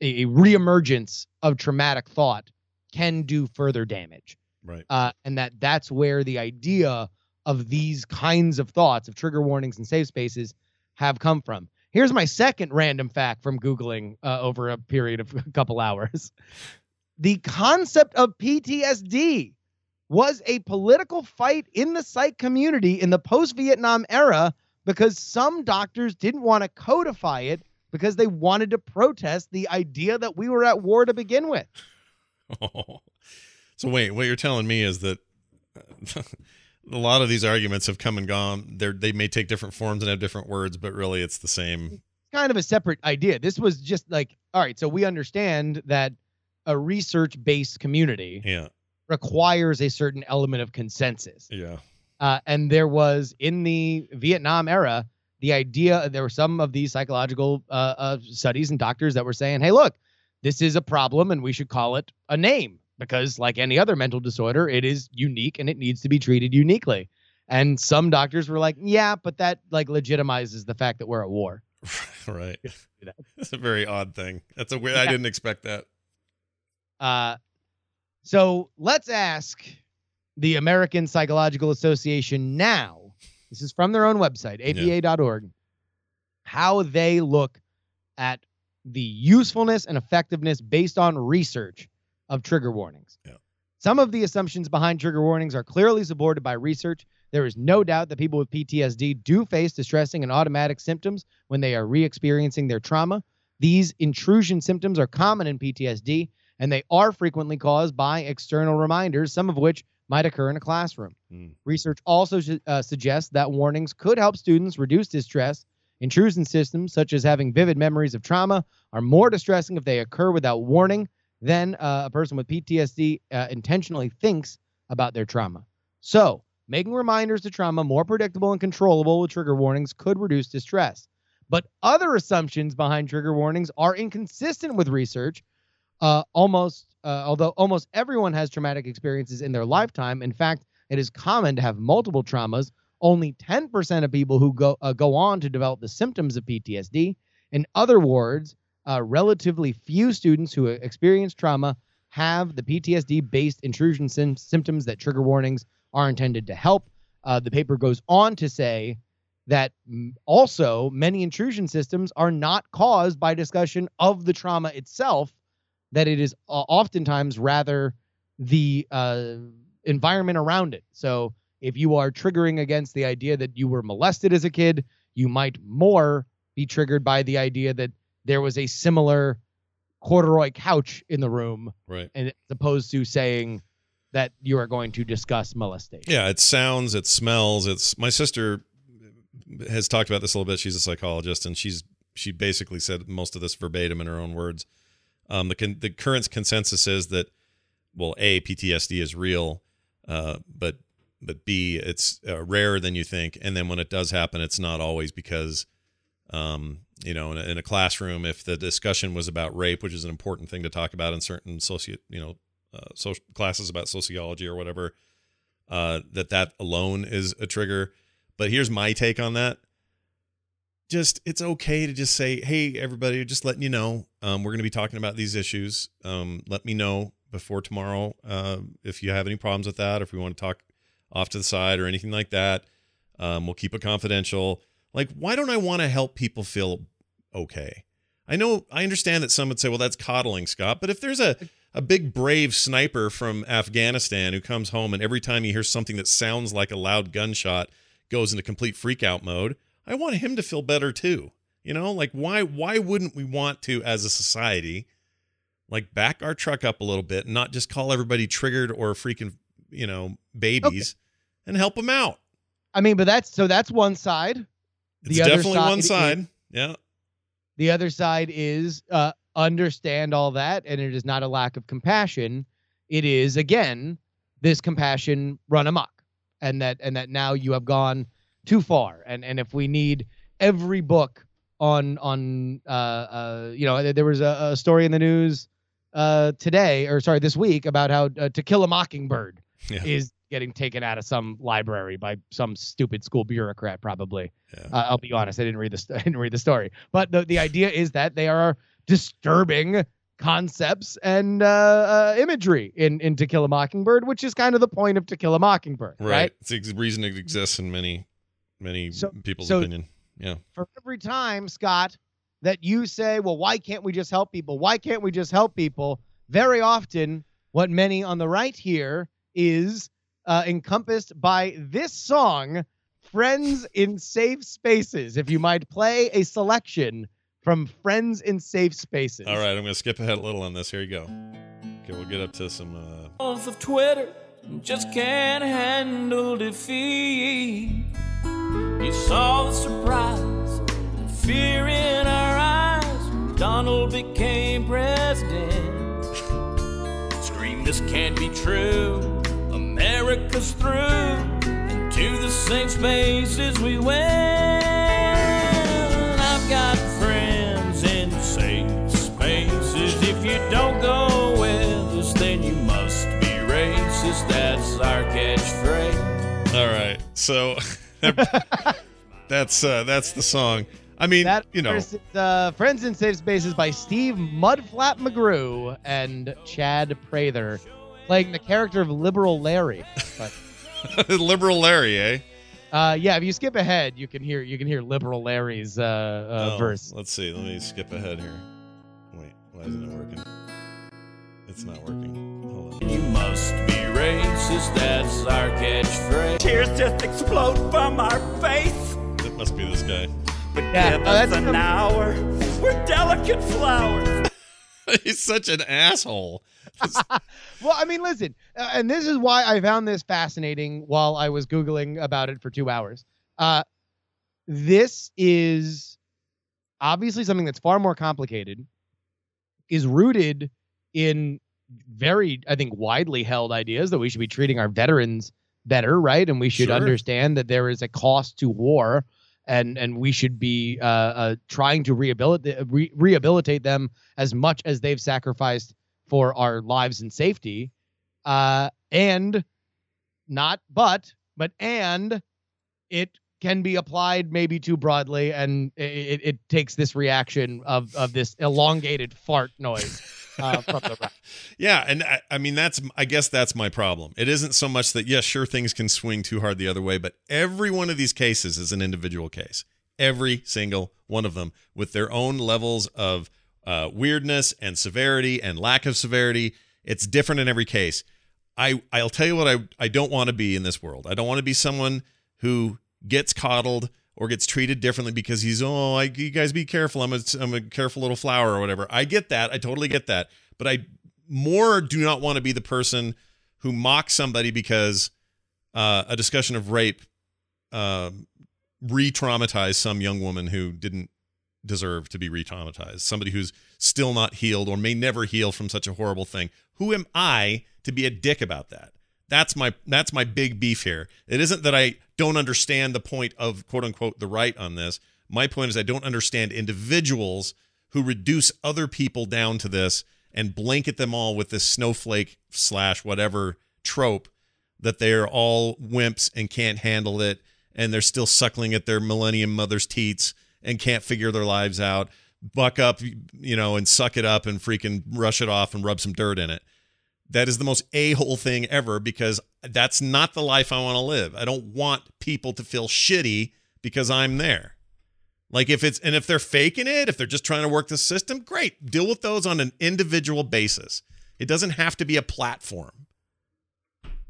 a, a reemergence of traumatic thought can do further damage, Right. uh, and that that's where the idea of these kinds of thoughts of trigger warnings and safe spaces have come from. Here's my second random fact from googling uh, over a period of a couple hours. The concept of PTSD was a political fight in the psych community in the post Vietnam era because some doctors didn't want to codify it because they wanted to protest the idea that we were at war to begin with. Oh. so wait, what you're telling me is that a lot of these arguments have come and gone. They they may take different forms and have different words, but really it's the same. Kind of a separate idea. This was just like, all right, so we understand that a research based community Yeah. requires a certain element of consensus. Yeah. Uh, and there was in the Vietnam era the idea there were some of these psychological uh, uh, studies and doctors that were saying, "Hey, look, this is a problem, and we should call it a name because, like any other mental disorder, it is unique and it needs to be treated uniquely." And some doctors were like, "Yeah, but that like legitimizes the fact that we're at war." right. That's a very odd thing. That's a weird. I didn't expect that. Uh, so let's ask the American Psychological Association now. This is from their own website, apa.org, how they look at the usefulness and effectiveness based on research of trigger warnings. Yeah. Some of the assumptions behind trigger warnings are clearly supported by research. There is no doubt that people with PTSD do face distressing and automatic symptoms when they are re experiencing their trauma. These intrusion symptoms are common in PTSD, and they are frequently caused by external reminders, some of which might occur in a classroom. Hmm. Research also uh, suggests that warnings could help students reduce distress. Intrusion systems, such as having vivid memories of trauma, are more distressing if they occur without warning than uh, a person with PTSD uh, intentionally thinks about their trauma. So, making reminders to trauma more predictable and controllable with trigger warnings could reduce distress. But other assumptions behind trigger warnings are inconsistent with research. Uh, almost, uh, although almost everyone has traumatic experiences in their lifetime. In fact, it is common to have multiple traumas. Only 10% of people who go uh, go on to develop the symptoms of PTSD. In other words, uh, relatively few students who experience trauma have the PTSD-based intrusion sym- symptoms that trigger warnings are intended to help. Uh, the paper goes on to say that also many intrusion systems are not caused by discussion of the trauma itself, that it is uh, oftentimes rather the uh, environment around it. So if you are triggering against the idea that you were molested as a kid, you might more be triggered by the idea that there was a similar corduroy couch in the room, Right. and as opposed to saying that you are going to discuss molestation. Yeah, it sounds, it smells. It's my sister has talked about this a little bit. She's a psychologist, and she's she basically said most of this verbatim in her own words. Um, the con- the current consensus is that well, a PTSD is real, uh, but but b it's uh, rarer than you think, and then when it does happen, it's not always because um, you know in a, in a classroom if the discussion was about rape, which is an important thing to talk about in certain socio you know uh, social classes about sociology or whatever uh, that that alone is a trigger. But here's my take on that. Just it's okay to just say, hey, everybody, just letting you know, um, we're going to be talking about these issues. Um, let me know before tomorrow uh, if you have any problems with that, or if we want to talk off to the side or anything like that. Um, we'll keep it confidential. Like, why don't I want to help people feel okay? I know I understand that some would say, well, that's coddling, Scott. But if there's a a big brave sniper from Afghanistan who comes home and every time he hears something that sounds like a loud gunshot goes into complete freakout mode, I want him to feel better too. You know, like why why wouldn't we want to as a society like back our truck up a little bit and not just call everybody triggered or freaking, you know, babies okay. and help them out. I mean, but that's so that's one side. It's definitely side, one side. Is, yeah. The other side is uh understand all that and it is not a lack of compassion it is again this compassion run amok and that and that now you have gone too far and and if we need every book on on uh uh you know there was a, a story in the news uh today or sorry this week about how uh, to kill a mockingbird yeah. is getting taken out of some library by some stupid school bureaucrat probably yeah. uh, i'll be honest i didn't read the i didn't read the story but the, the idea is that they are disturbing concepts and uh, uh, imagery in, in To Kill a Mockingbird, which is kind of the point of To Kill a Mockingbird, right? right? It's the reason it exists in many, many so, people's so opinion. Yeah. For every time, Scott, that you say, well, why can't we just help people? Why can't we just help people? Very often, what many on the right here is uh, encompassed by this song, Friends in Safe Spaces. If you might play a selection from friends in safe spaces. All right, I'm going to skip ahead a little on this. Here you go. Okay, we'll get up to some. Uh... Of Twitter, just can't handle defeat. You saw the surprise, the fear in our eyes. Donald became president. Scream, this can't be true. America's through. Into the safe spaces we went. I've got friends in safe spaces. If you don't go with us, then you must be racist. That's our catchphrase. All right, so that's uh, that's the song. I mean, that you know, uh, "Friends in Safe Spaces" by Steve Mudflap McGrew and Chad Prather, playing the character of Liberal Larry. Liberal Larry, eh? Uh, yeah, if you skip ahead, you can hear you can hear Liberal Larry's uh, uh, oh, verse. Let's see. Let me skip ahead here. Wait, why isn't it working? It's not working. Hold on. You must be racist, that's our catchphrase. Tears just explode from our face. It must be this guy. But yeah, give oh, us an hour. We're delicate flowers. He's such an asshole. well, I mean, listen, uh, and this is why I found this fascinating while I was Googling about it for two hours. Uh, this is obviously something that's far more complicated is rooted in very, I think, widely held ideas that we should be treating our veterans better, right? And we should sure. understand that there is a cost to war, and and we should be uh, uh, trying to rehabilitate re- rehabilitate them as much as they've sacrificed for our lives and safety. Uh, and not but but and it can be applied maybe too broadly, and it, it takes this reaction of of this elongated fart noise. Uh, yeah, and I, I, mean that's I guess that's my problem. It isn't so much that yes, sure things can swing too hard the other way, but every one of these cases is an individual case. Every single one of them with their own levels of uh, weirdness and severity and lack of severity. It's different in every case. I I'll tell you what I I don't want to be in this world. I don't want to be someone who gets coddled or gets treated differently because he's oh I, you guys be careful I'm a, I'm a careful little flower or whatever i get that i totally get that but i more do not want to be the person who mocks somebody because uh, a discussion of rape uh, re-traumatized some young woman who didn't deserve to be re-traumatized somebody who's still not healed or may never heal from such a horrible thing who am i to be a dick about that that's my that's my big beef here. It isn't that I don't understand the point of quote unquote the right on this. My point is I don't understand individuals who reduce other people down to this and blanket them all with this snowflake slash whatever trope that they are all wimps and can't handle it and they're still suckling at their millennium mother's teats and can't figure their lives out. Buck up, you know, and suck it up and freaking rush it off and rub some dirt in it. That is the most a hole thing ever because that's not the life I want to live. I don't want people to feel shitty because I'm there. Like if it's and if they're faking it, if they're just trying to work the system, great. Deal with those on an individual basis. It doesn't have to be a platform.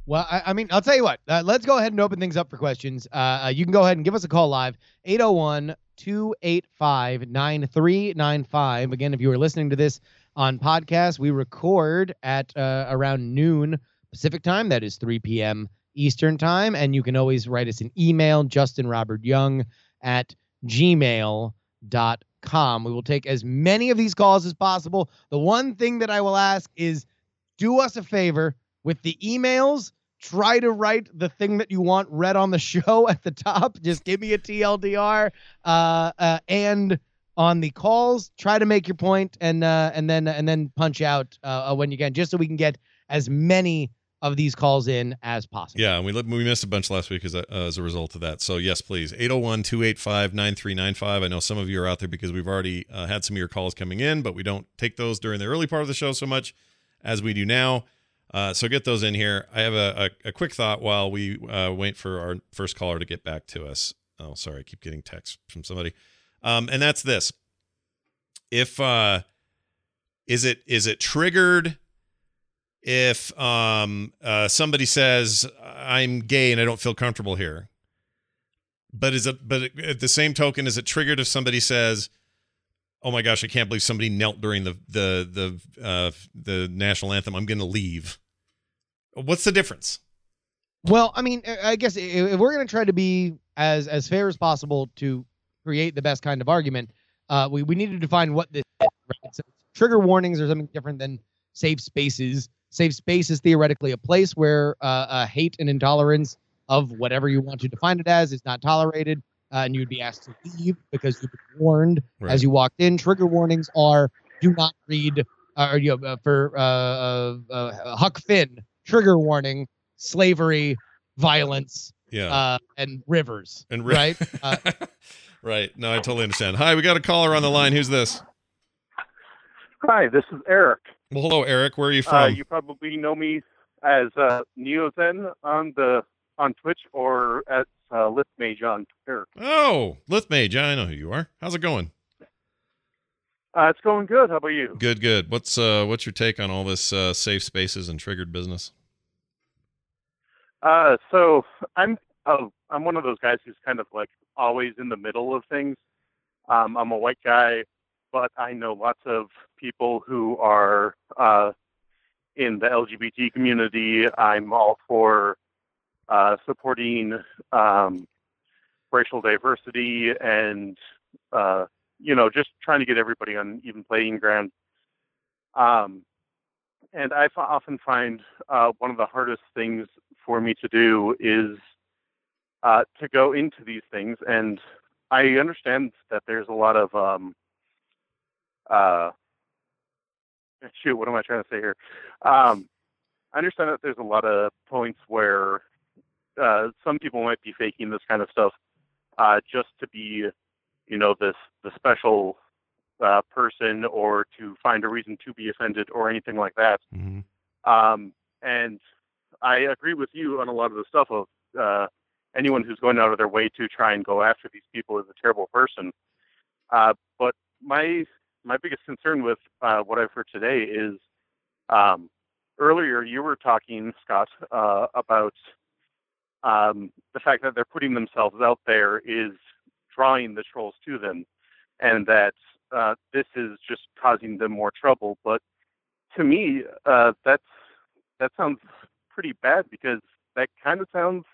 Well, I, I mean, I'll tell you what. Uh, let's go ahead and open things up for questions. Uh, uh, you can go ahead and give us a call live 801 285 9395. Again, if you are listening to this on podcast, we record at uh, around noon Pacific time. That is 3 p.m. Eastern time. And you can always write us an email, Justin Robert Young at gmail.com. We will take as many of these calls as possible. The one thing that I will ask is do us a favor with the emails. Try to write the thing that you want read on the show at the top. Just give me a TLDR. Uh, uh, and on the calls, try to make your point and uh, and then and then punch out uh, uh when you can, just so we can get as many of these calls in as possible. Yeah, and we we missed a bunch last week as a, as a result of that. So yes, please 801-285-9395. I know some of you are out there because we've already uh, had some of your calls coming in, but we don't take those during the early part of the show so much as we do now. Uh, so get those in here. I have a, a, a quick thought while we uh, wait for our first caller to get back to us. Oh, sorry, I keep getting texts from somebody, um, and that's this: if uh, is it is it triggered if um, uh, somebody says I'm gay and I don't feel comfortable here. But is it? But at the same token, is it triggered if somebody says, "Oh my gosh, I can't believe somebody knelt during the the the uh, the national anthem. I'm going to leave." What's the difference? Well, I mean, I guess if we're going to try to be as as fair as possible to create the best kind of argument, uh, we we need to define what this is, right? so trigger warnings are something different than safe spaces Safe space is theoretically a place where uh, uh, hate and intolerance of whatever you want to define it as is not tolerated, uh, and you'd be asked to leave because you've been warned right. as you walked in. Trigger warnings are do not read, uh, or you know, uh, for uh, Huck Finn. Trigger warning: slavery, violence, yeah, and rivers. And ri- right, right. No, I totally understand. Hi, we got a caller on the line. Who's this? Hi, this is Eric. Well, hello, Eric. Where are you from? Uh, you probably know me as uh, Neozen on the on Twitch or as uh, Lithmage on Twitter. Oh, Lithmage. I know who you are. How's it going? Uh, it's going good. How about you? Good, good. What's uh, what's your take on all this uh, safe spaces and triggered business? Uh, so I'm oh, I'm one of those guys who's kind of like always in the middle of things. Um, I'm a white guy but I know lots of people who are uh, in the LGBT community. I'm all for uh, supporting um, racial diversity and, uh, you know, just trying to get everybody on even playing ground. Um, and I often find uh, one of the hardest things for me to do is uh, to go into these things. And I understand that there's a lot of um, uh, shoot, what am I trying to say here? Um, I understand that there's a lot of points where uh, some people might be faking this kind of stuff uh, just to be, you know, this the special uh, person or to find a reason to be offended or anything like that. Mm-hmm. Um, and I agree with you on a lot of the stuff of uh, anyone who's going out of their way to try and go after these people is a terrible person. Uh, but my my biggest concern with uh, what I've heard today is um, earlier you were talking, Scott, uh, about um, the fact that they're putting themselves out there is drawing the trolls to them, and that uh, this is just causing them more trouble. But to me, uh, that's that sounds pretty bad because that kind of sounds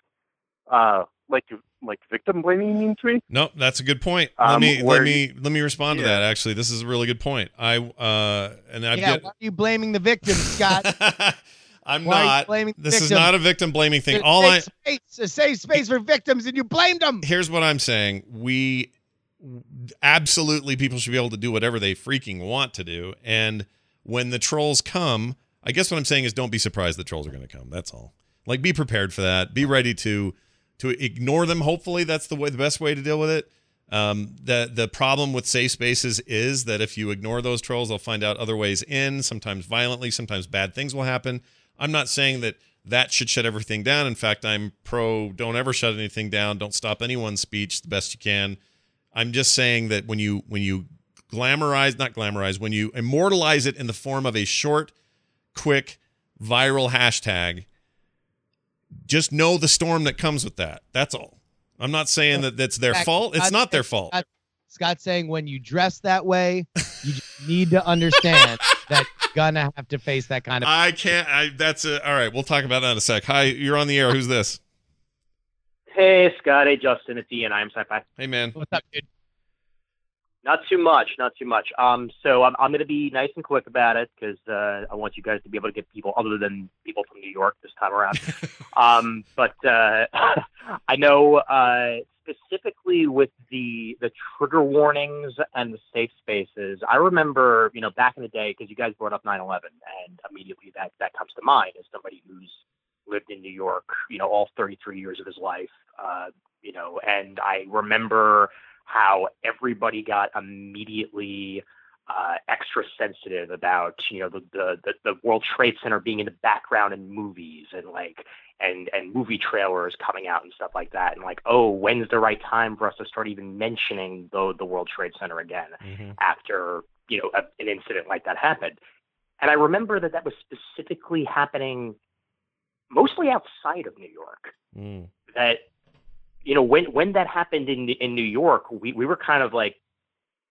uh, like like victim blaming to me. No, that's a good point. Um, let me let me let me respond yeah. to that. Actually, this is a really good point. I uh and I yeah. Get, why are you blaming the victim, Scott? I'm why not. blaming this victim? is not a victim blaming thing. There's All I space, a safe space for victims, and you blamed them. Here's what I'm saying: we absolutely people should be able to do whatever they freaking want to do, and when the trolls come, I guess what I'm saying is don't be surprised the trolls are going to come. That's all. Like be prepared for that. Be ready to to ignore them. Hopefully, that's the way the best way to deal with it. Um, the the problem with safe spaces is that if you ignore those trolls, they'll find out other ways in. Sometimes violently, sometimes bad things will happen. I'm not saying that that should shut everything down. In fact, I'm pro don't ever shut anything down. Don't stop anyone's speech the best you can. I'm just saying that when you when you glamorize, not glamorize, when you immortalize it in the form of a short, quick, viral hashtag, just know the storm that comes with that. That's all. I'm not saying that that's their fault. It's not their fault. Scott- Scott's saying when you dress that way, you need to understand that you're gonna have to face that kind of. I can't. I that's a, all right. We'll talk about that in a sec. Hi, you're on the air. Who's this? Hey, Scott. Hey, Justin. It's Ian. I'm sci-fi. Hey, man. What's up, dude? Not too much. Not too much. Um, so I'm I'm gonna be nice and quick about it because uh, I want you guys to be able to get people other than people from New York this time around. um, but uh, I know uh, specifically with the the trigger warnings and the safe spaces. I remember, you know, back in the day because you guys brought up 9/11, and immediately that that comes to mind as somebody who's lived in New York, you know, all 33 years of his life. Uh, you know, and I remember how everybody got immediately uh, extra sensitive about you know the, the the World Trade Center being in the background in movies and like and and movie trailers coming out and stuff like that and like oh when's the right time for us to start even mentioning the the World Trade Center again Mhm. after you know a, an incident like that happened and I remember that that was specifically happening mostly outside of New York Mm. that you know when when that happened in in New York, we we were kind of like,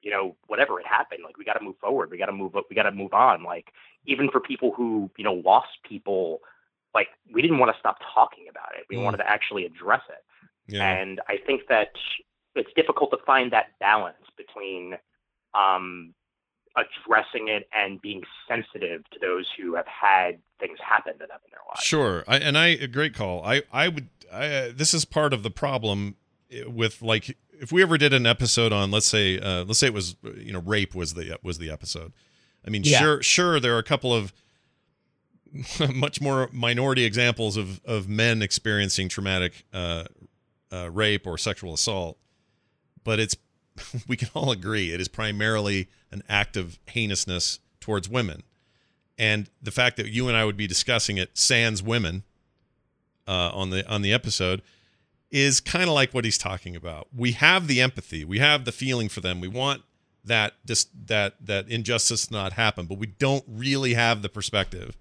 you know, whatever it happened, like we got to move forward, we got to move we got to move on. Like even for people who you know lost people, like we didn't want to stop talking about it. We Mm. wanted to actually address it. Yeah. And I think that it's difficult to find that balance between um, addressing it and being sensitive to those who have had things happen to them in their lives. Sure, I, and I a great call. I I would. I, uh, this is part of the problem eh, with like if we ever did an episode on let's say uh, let's say it was you know rape was the was the episode. I mean, Yeah. sure sure there are a couple of much more minority examples of of men experiencing traumatic uh, uh, rape or sexual assault, but it's we can all agree it is primarily an act of heinousness towards women and the fact that you and I would be discussing it sans women uh, on the on the episode is kind of like what he's talking about. We have the empathy, we have the feeling for them. We want that that that injustice not happen, but we don't really have the perspective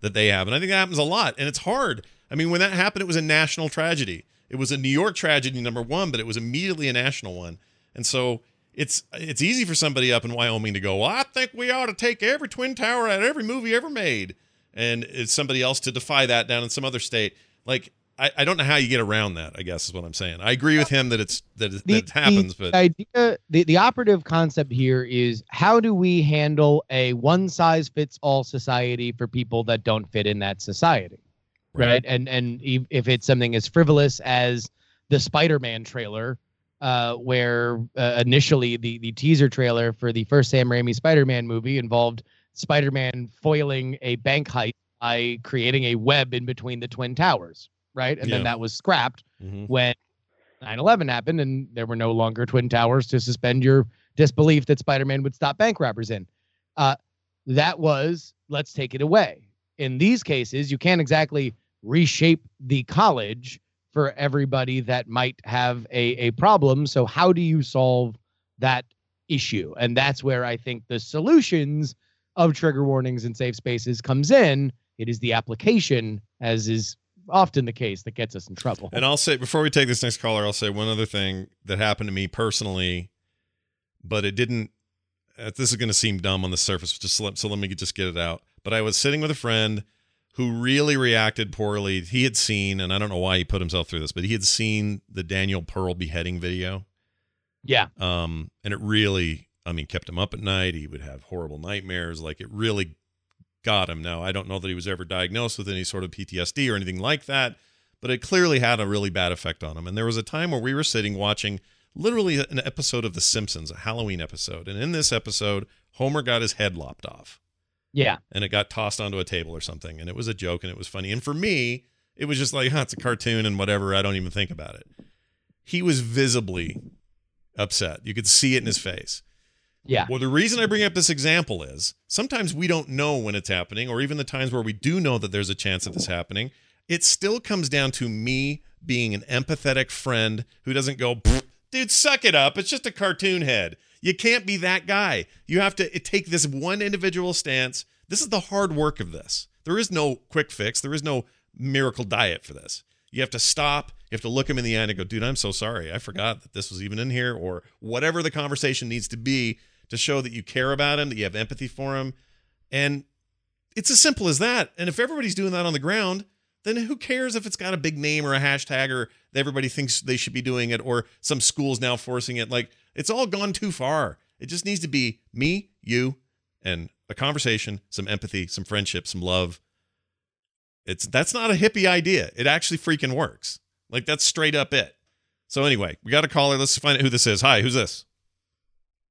that they have. And I think that happens a lot, and it's hard. I mean, when that happened, it was a national tragedy. It was a New York tragedy number one, but it was immediately a national one. And so it's it's easy for somebody up in Wyoming to go, well, I think we ought to take every twin tower out every movie ever made, and it's somebody else to defy that down in some other state. Like I, I don't know how you get around that. I guess is what I'm saying. I agree with him that it's that it, that it happens, the but idea, the, the operative concept here is how do we handle a one size fits all society for people that don't fit in that society, right? And and if if it's something as frivolous as the Spider-Man trailer, uh, where uh, initially the the teaser trailer for the first Sam Raimi Spider-Man movie involved Spider-Man foiling a bank heist by creating a web in between the twin towers, right? And Yeah. then that was scrapped Mhm. when 9/11 happened and there were no longer twin towers to suspend your disbelief that Spider-Man would stop bank robbers in. Uh, that was let's take it away. In these cases, you can't exactly reshape the college for everybody that might have a, a problem. So how do you solve that issue? And that's where I think the solutions of trigger warnings and safe spaces comes in. It is the application, as is often the case, that gets us in trouble. And I'll say before we take this next caller, I'll say one other thing that happened to me personally, but it didn't. Uh, this is going to seem dumb on the surface, just so let, so let me just get it out. But I was sitting with a friend who really reacted poorly. He had seen, and I don't know why he put himself through this, but he had seen the Daniel Pearl beheading video. yeah. Um, and it really, I mean, kept him up at night. He would have horrible nightmares. Like it really got him. Now, I don't know that he was ever diagnosed with any sort of PTSD or anything like that, but it clearly had a really bad effect on him. And there was a time where we were sitting watching literally an episode of The Simpsons, a Halloween episode. And in this episode, Homer got his head lopped off Yeah. and it got tossed onto a table or something. And it was a joke and it was funny. And for me, it was just like, huh, it's a cartoon and whatever. I don't even think about it. He was visibly upset. You could see it in his face. Yeah. Well, the reason I bring up this example is sometimes we don't know when it's happening, or even the times where we do know that there's a chance of this happening. It still comes down to me being an empathetic friend who doesn't go, dude, suck it up. It's just a cartoon head. You can't be that guy. You have to eh, take this one individual stance. This is the hard work of this. There is no quick fix. There is no miracle diet for this. You have to stop. You have to look him in the eye and go, dude, I'm so sorry. I forgot that this was even in here, or whatever the conversation needs to be to show that you care about him, that you have empathy for him. And it's as simple as that. And if everybody's doing that on the ground, then who cares if it's got a big name or a hashtag or everybody thinks they should be doing it or some school's now forcing it? Like it's all gone too far. It just needs to be me, you, and a conversation, some empathy, some friendship, some love. It's that's not a hippie idea. It actually freaking works. Like that's straight up it. So anyway, we got a caller. Let's find out who this is. Hi, who's this?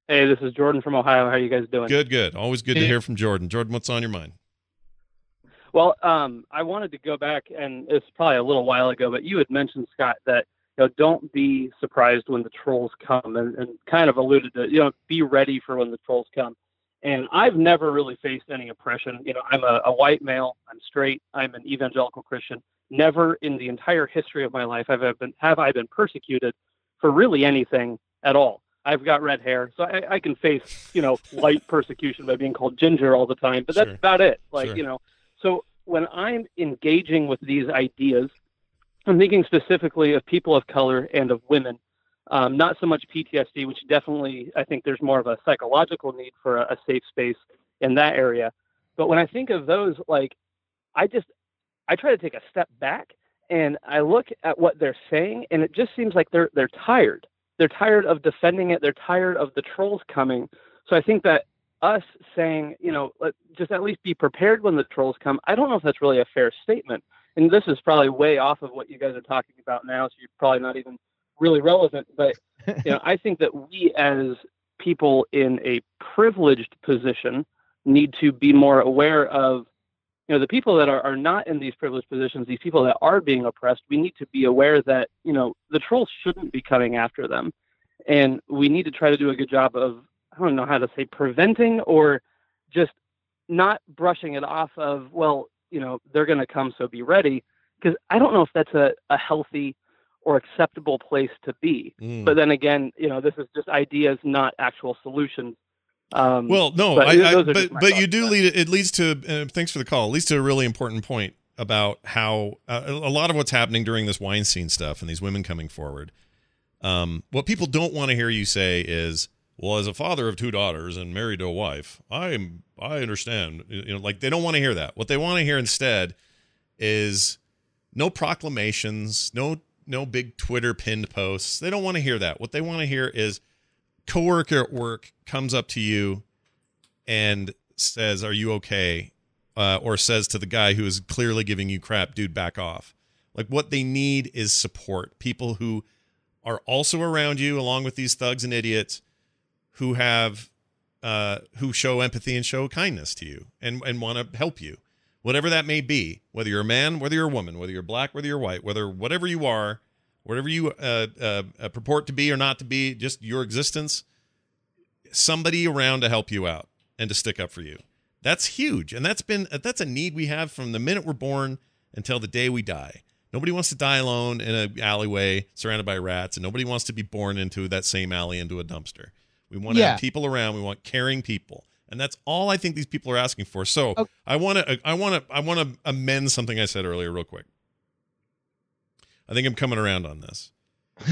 Hey, this is Jordan from Ohio. How are you guys doing? Good, good. Always good to hear from Jordan. Jordan, what's on your mind? Well, um, I wanted to go back, and it's probably a little while ago, but you had mentioned Scott that you know don't be surprised when the trolls come, and, and kind of alluded to you know be ready for when the trolls come. And I've never really faced any oppression. You know, I'm a, a white male. I'm straight. I'm an evangelical Christian. Never in the entire history of my life have I been have I been persecuted for really anything at all. I've got red hair, so I, I can face you know light persecution by being called ginger all the time, but that's Sure. about it. Like Sure. you know, so when I'm engaging with these ideas, I'm thinking specifically of people of color and of women, um, not so much PTSD, which definitely I think there's more of a psychological need for a, a safe space in that area. But when I think of those, like I just I try to take a step back and I look at what they're saying, and it just seems like they're they're tired. They're tired of defending it. They're tired of the trolls coming. So I think that us saying, you know, let, just at least be prepared when the trolls come. I don't know if that's really a fair statement. And this is probably way off of what you guys are talking about now, so you're probably not even really relevant. But you know, I think that we as people in a privileged position need to be more aware of you know the people that are, are not in these privileged positions these people that are being oppressed we need to be aware that you know the trolls shouldn't be coming after them. And we need to try to do a good job of i don't know how to say preventing or just not brushing it off of well you know they're going to come so be ready. Because i don't know if that's a, a healthy or acceptable place to be. Mm. but then again you know this is just ideas not actual solutions um, Well, no, but I, I, those are just but but you do lead. It leads to. Uh, thanks for the call. It leads to a really important point about how uh, a lot of what's happening during this Weinstein stuff and these women coming forward. Um, what people don't want to hear you say is, "Well, as a father of two daughters and married to a wife, I'm I understand." You know, like they don't want to hear that. What they want to hear instead is no proclamations, no no big Twitter pinned posts. They don't want to hear that. What they want to hear is coworker at work comes up to you and says, "Are you okay?" Uh, or says to the guy who is clearly giving you crap, "Dude, back off." Like what they need is support. People who are also around you, along with these thugs and idiots, who have uh, who show empathy and show kindness to you and and want to help you, whatever that may be. Whether you're a man, whether you're a woman, whether you're black, whether you're white, whether whatever you are, whatever you uh, uh, uh, purport to be or not to be, just your existence, somebody around to help you out and to stick up for you. That's huge, and that's been that's a need we have from the minute we're born until the day we die. Nobody wants to die alone in an alleyway surrounded by rats, and nobody wants to be born into that same alley into a dumpster. We want to Yeah. have people around. We want caring people, and that's all I think these people are asking for. So Okay. I want to I want to I want to amend something I said earlier, real quick. I think I'm coming around on this.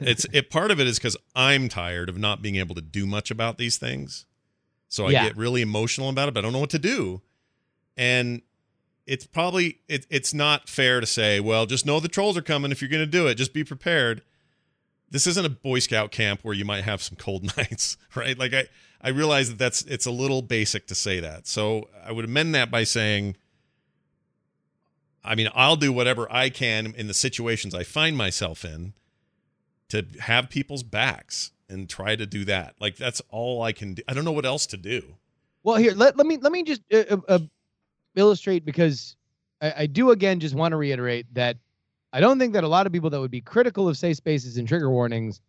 It's it part of it is because I'm tired of not being able to do much about these things. So I Yeah. get really emotional about it, but I don't know what to do. And it's probably it, it's not fair to say, well, just know the trolls are coming. If you're going to do it, just be prepared. This isn't a Boy Scout camp where you might have some cold nights, right? Like I I realize that that's it's a little basic to say that. So I would amend that by saying I mean, I'll do whatever I can in the situations I find myself in to have people's backs and try to do that. Like that's all I can do. I don't know what else to do. Well, here let, let me let me just uh, uh, uh, illustrate because I, I do again just want to reiterate that I don't think that a lot of people that would be critical of safe spaces and trigger warnings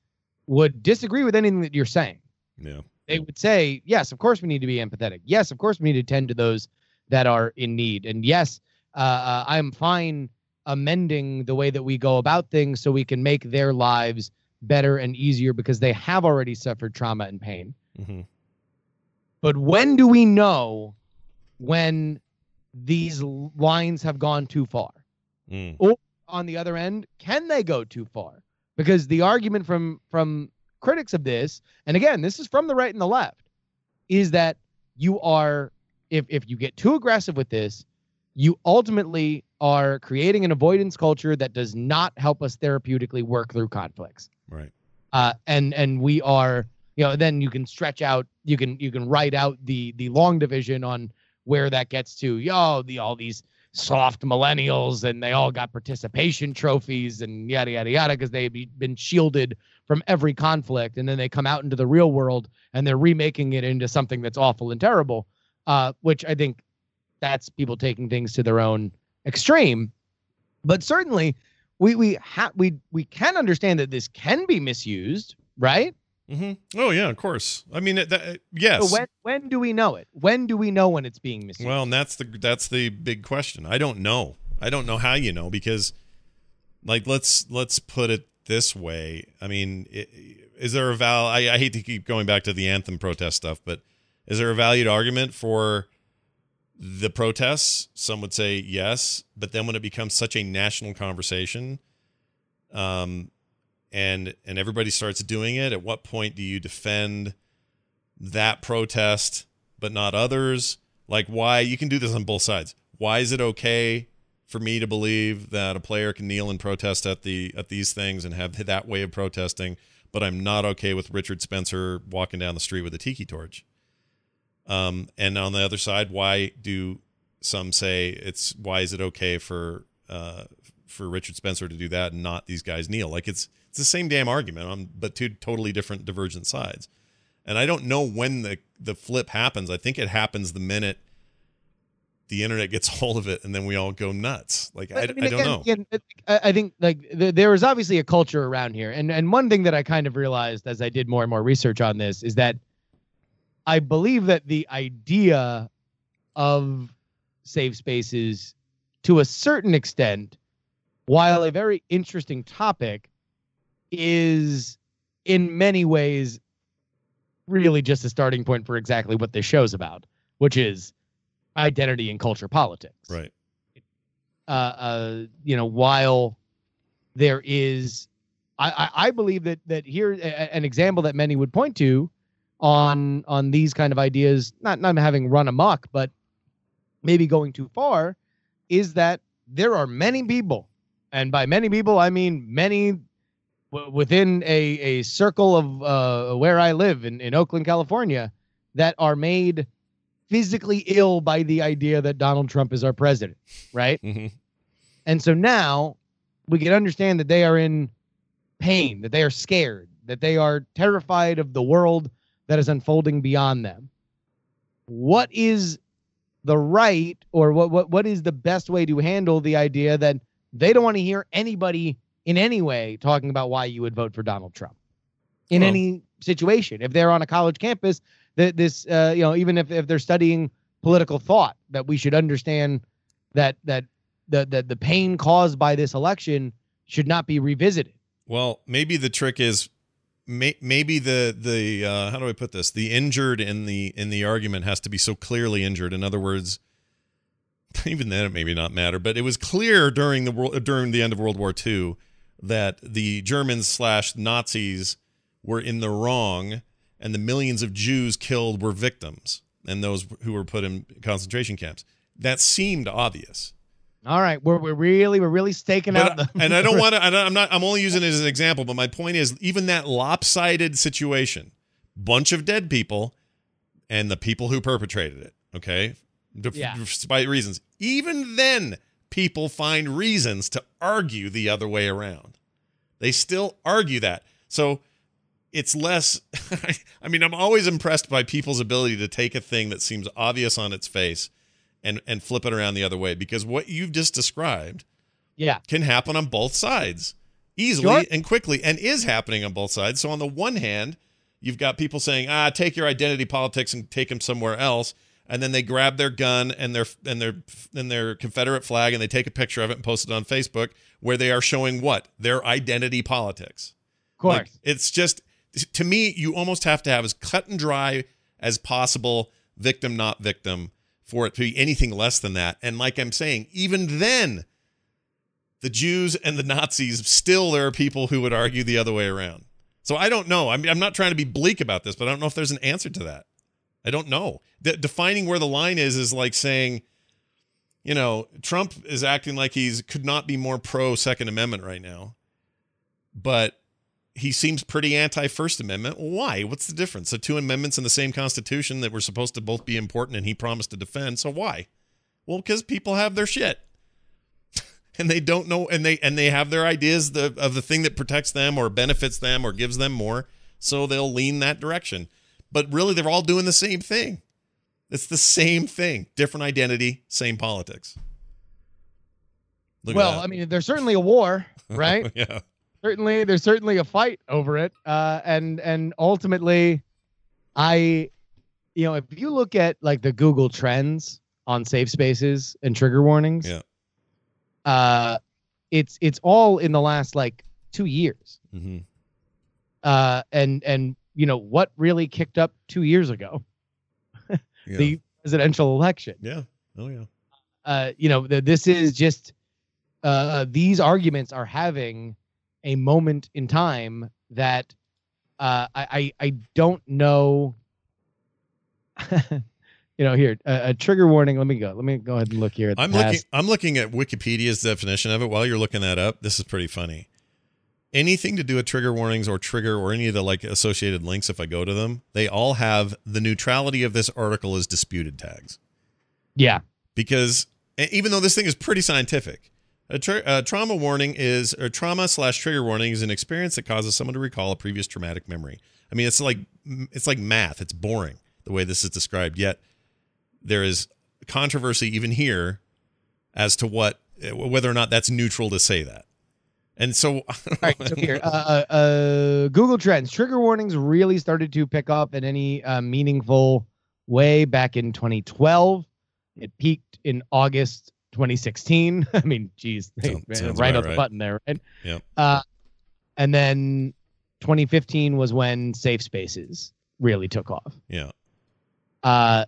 would disagree with anything that you're saying. Yeah. They would say, yes, of course we need to be empathetic. Yes, of course we need to tend to those that are in need. And yes, uh, uh, I'm fine amending the way that we go about things so we can make their lives better and easier because they have already suffered trauma and pain. hmm But when do we know when these lines have gone too far? Mm. On the other end, can they go too far? Because the argument from from critics of this, and again, this is from the right and the left, is that you are if if you get too aggressive with this, you ultimately are creating an avoidance culture that does not help us therapeutically work through conflicts Right. uh, and and we are you know then you can stretch out you can you can write out the the long division on where that gets to yo the all these soft millennials and they all got participation trophies and yada yada yada because they've been shielded from every conflict and then they come out into the real world and they're remaking it into something that's awful and terrible uh, which i think that's people taking things to their own extreme but certainly we we ha- we we can understand that this can be misused, right? Mm-hmm. Oh yeah, of course. I mean, it- that, yes. So when when do we know it? When do we know when it's being misused? Well, and that's the that's the big question. I don't know. I don't know how you know because, like, let's let's put it this way. I mean, is there a val? I, I hate to keep going back to the anthem protest stuff, but is there a valued argument for the protests? Some would say yes, but then when it becomes such a national conversation, um, and and everybody starts doing it, at what point do you defend that protest but not others? Like, why you can do this on both sides. Why is it okay for me to believe that a player can kneel and protest at the at these things and have that way of protesting, but I'm not okay with Richard Spencer walking down the street with a tiki torch? Um, and on the other side, why do some say it's why is it okay for uh, for Richard Spencer to do that and not these guys kneel? Like it's it's the same damn argument on but two totally different divergent sides. And I don't know when the the flip happens. I think it happens the minute the internet gets hold of it, and then we all go nuts. Like I, I, mean, don't again- know. I I think like th- there is obviously a culture around here, and and one thing that I kind of realized as I did more and more research on this is that I believe that the idea of safe spaces, to a certain extent, while a very interesting topic, is in many ways really just a starting point for exactly what this show's about, which is identity and culture politics Right. uh, uh, you know, while there is, I, I, I believe that that here an example that many would point to on on these kind of ideas, not not having run amok, but maybe going too far, is that there are many people, and by many people I mean many w- within a a circle of uh, where I live in in Oakland, California, that are made physically ill by the idea that Donald Trump is our president, right? hmm And so now we can understand that they are in pain, that they are scared, that they are terrified of the world that is unfolding beyond them. What is the right or what what what is the best way to handle the idea that they don't want to hear anybody in any way talking about why you would vote for Donald Trump in Well- any situation. If they're on a college campus, that this uh, you know even if if they're studying political thought, that we should understand that that the the the pain caused by this election should not be revisited. Well, maybe the trick is may, maybe the the uh, how do I put this? The injured in the in the argument has to be so clearly injured. In other words, even then it maybe not matter. But it was clear during the world during the end of World War II that the Germans slash Nazis were in the wrong, and the millions of Jews killed were victims, and those who were put in concentration camps. That seemed obvious. All right, we're we're really we're really staking But- out the and I don't want to. I'm not. I'm only using it as an example. But my point is, even that lopsided situation, bunch of dead people, and the people who perpetrated it. Okay, Yeah. despite reasons. Even then, people find reasons to argue the other way around. They still argue that. So it's less. I mean, I'm always impressed by people's ability to take a thing that seems obvious on its face. And, and flip it around the other way because what you've just described yeah. can happen on both sides easily Sure. and quickly and is happening on both sides. So on the one hand, you've got people saying, "Ah, take your identity politics and take them somewhere else." And then they grab their gun and their and their and their Confederate flag and they take a picture of it and post it on Facebook where they are showing what? Their identity politics. Of course. Like, it's just to me, you almost have to have as cut and dry as possible, victim not victim, for it to be anything less than that. And like I'm saying, even then, the Jews and the Nazis still there are people who would argue the other way around. So I don't know. I mean, I'm not trying to be bleak about this, but I don't know if there's an answer to that. I don't know. De- defining where the line is is like saying, you know, Trump is acting like he's could not be more pro Second Amendment right now, but he seems pretty anti First Amendment. Why? What's the difference? The two amendments in the same Constitution that were supposed to both be important and he promised to defend. So why? Well, because people have their shit. and they don't know and they and they have their ideas the, of the thing that protects them or benefits them or gives them more so they'll lean that direction but really they're all doing the same thing it's the same thing different identity same politics Look at well. I mean, there's certainly a war, right? yeah certainly, there's certainly a fight over it, uh, and and ultimately, I, you know, if you look at like the Google Trends on safe spaces and trigger warnings, Yeah. uh, it's it's all in the last like two years, hmm uh, and and you know what really kicked up two years ago, yeah. the presidential election. yeah oh yeah uh, you know, th- this is just uh, these arguments are having a moment in time that uh, I, I I don't know. you know, here a, a trigger warning. Let me go. Let me go ahead and look here. At the I'm past. looking. I'm looking at Wikipedia's definition of it. While you're looking that up, this is pretty funny. Anything to do with trigger warnings or trigger or any of the like associated links, if I go to them, they all have the neutrality of this article is disputed tags. Yeah, Because even though this thing is pretty scientific, a, tra- a trauma warning is a trauma slash trigger warning is an experience that causes someone to recall a previous traumatic memory. I mean, it's like it's like math. It's boring the way this is described. Yet there is controversy even here as to what whether or not that's neutral to say that. And so, All right, so here, uh, uh, uh, Google Trends trigger warnings really started to pick up in any uh, meaningful way back in 2012. It peaked in August 2016. I mean, geez, they- right on the right. button there, right? Yep. Uh, and then 2015 was when Safe Spaces really took off. yeah, Uh,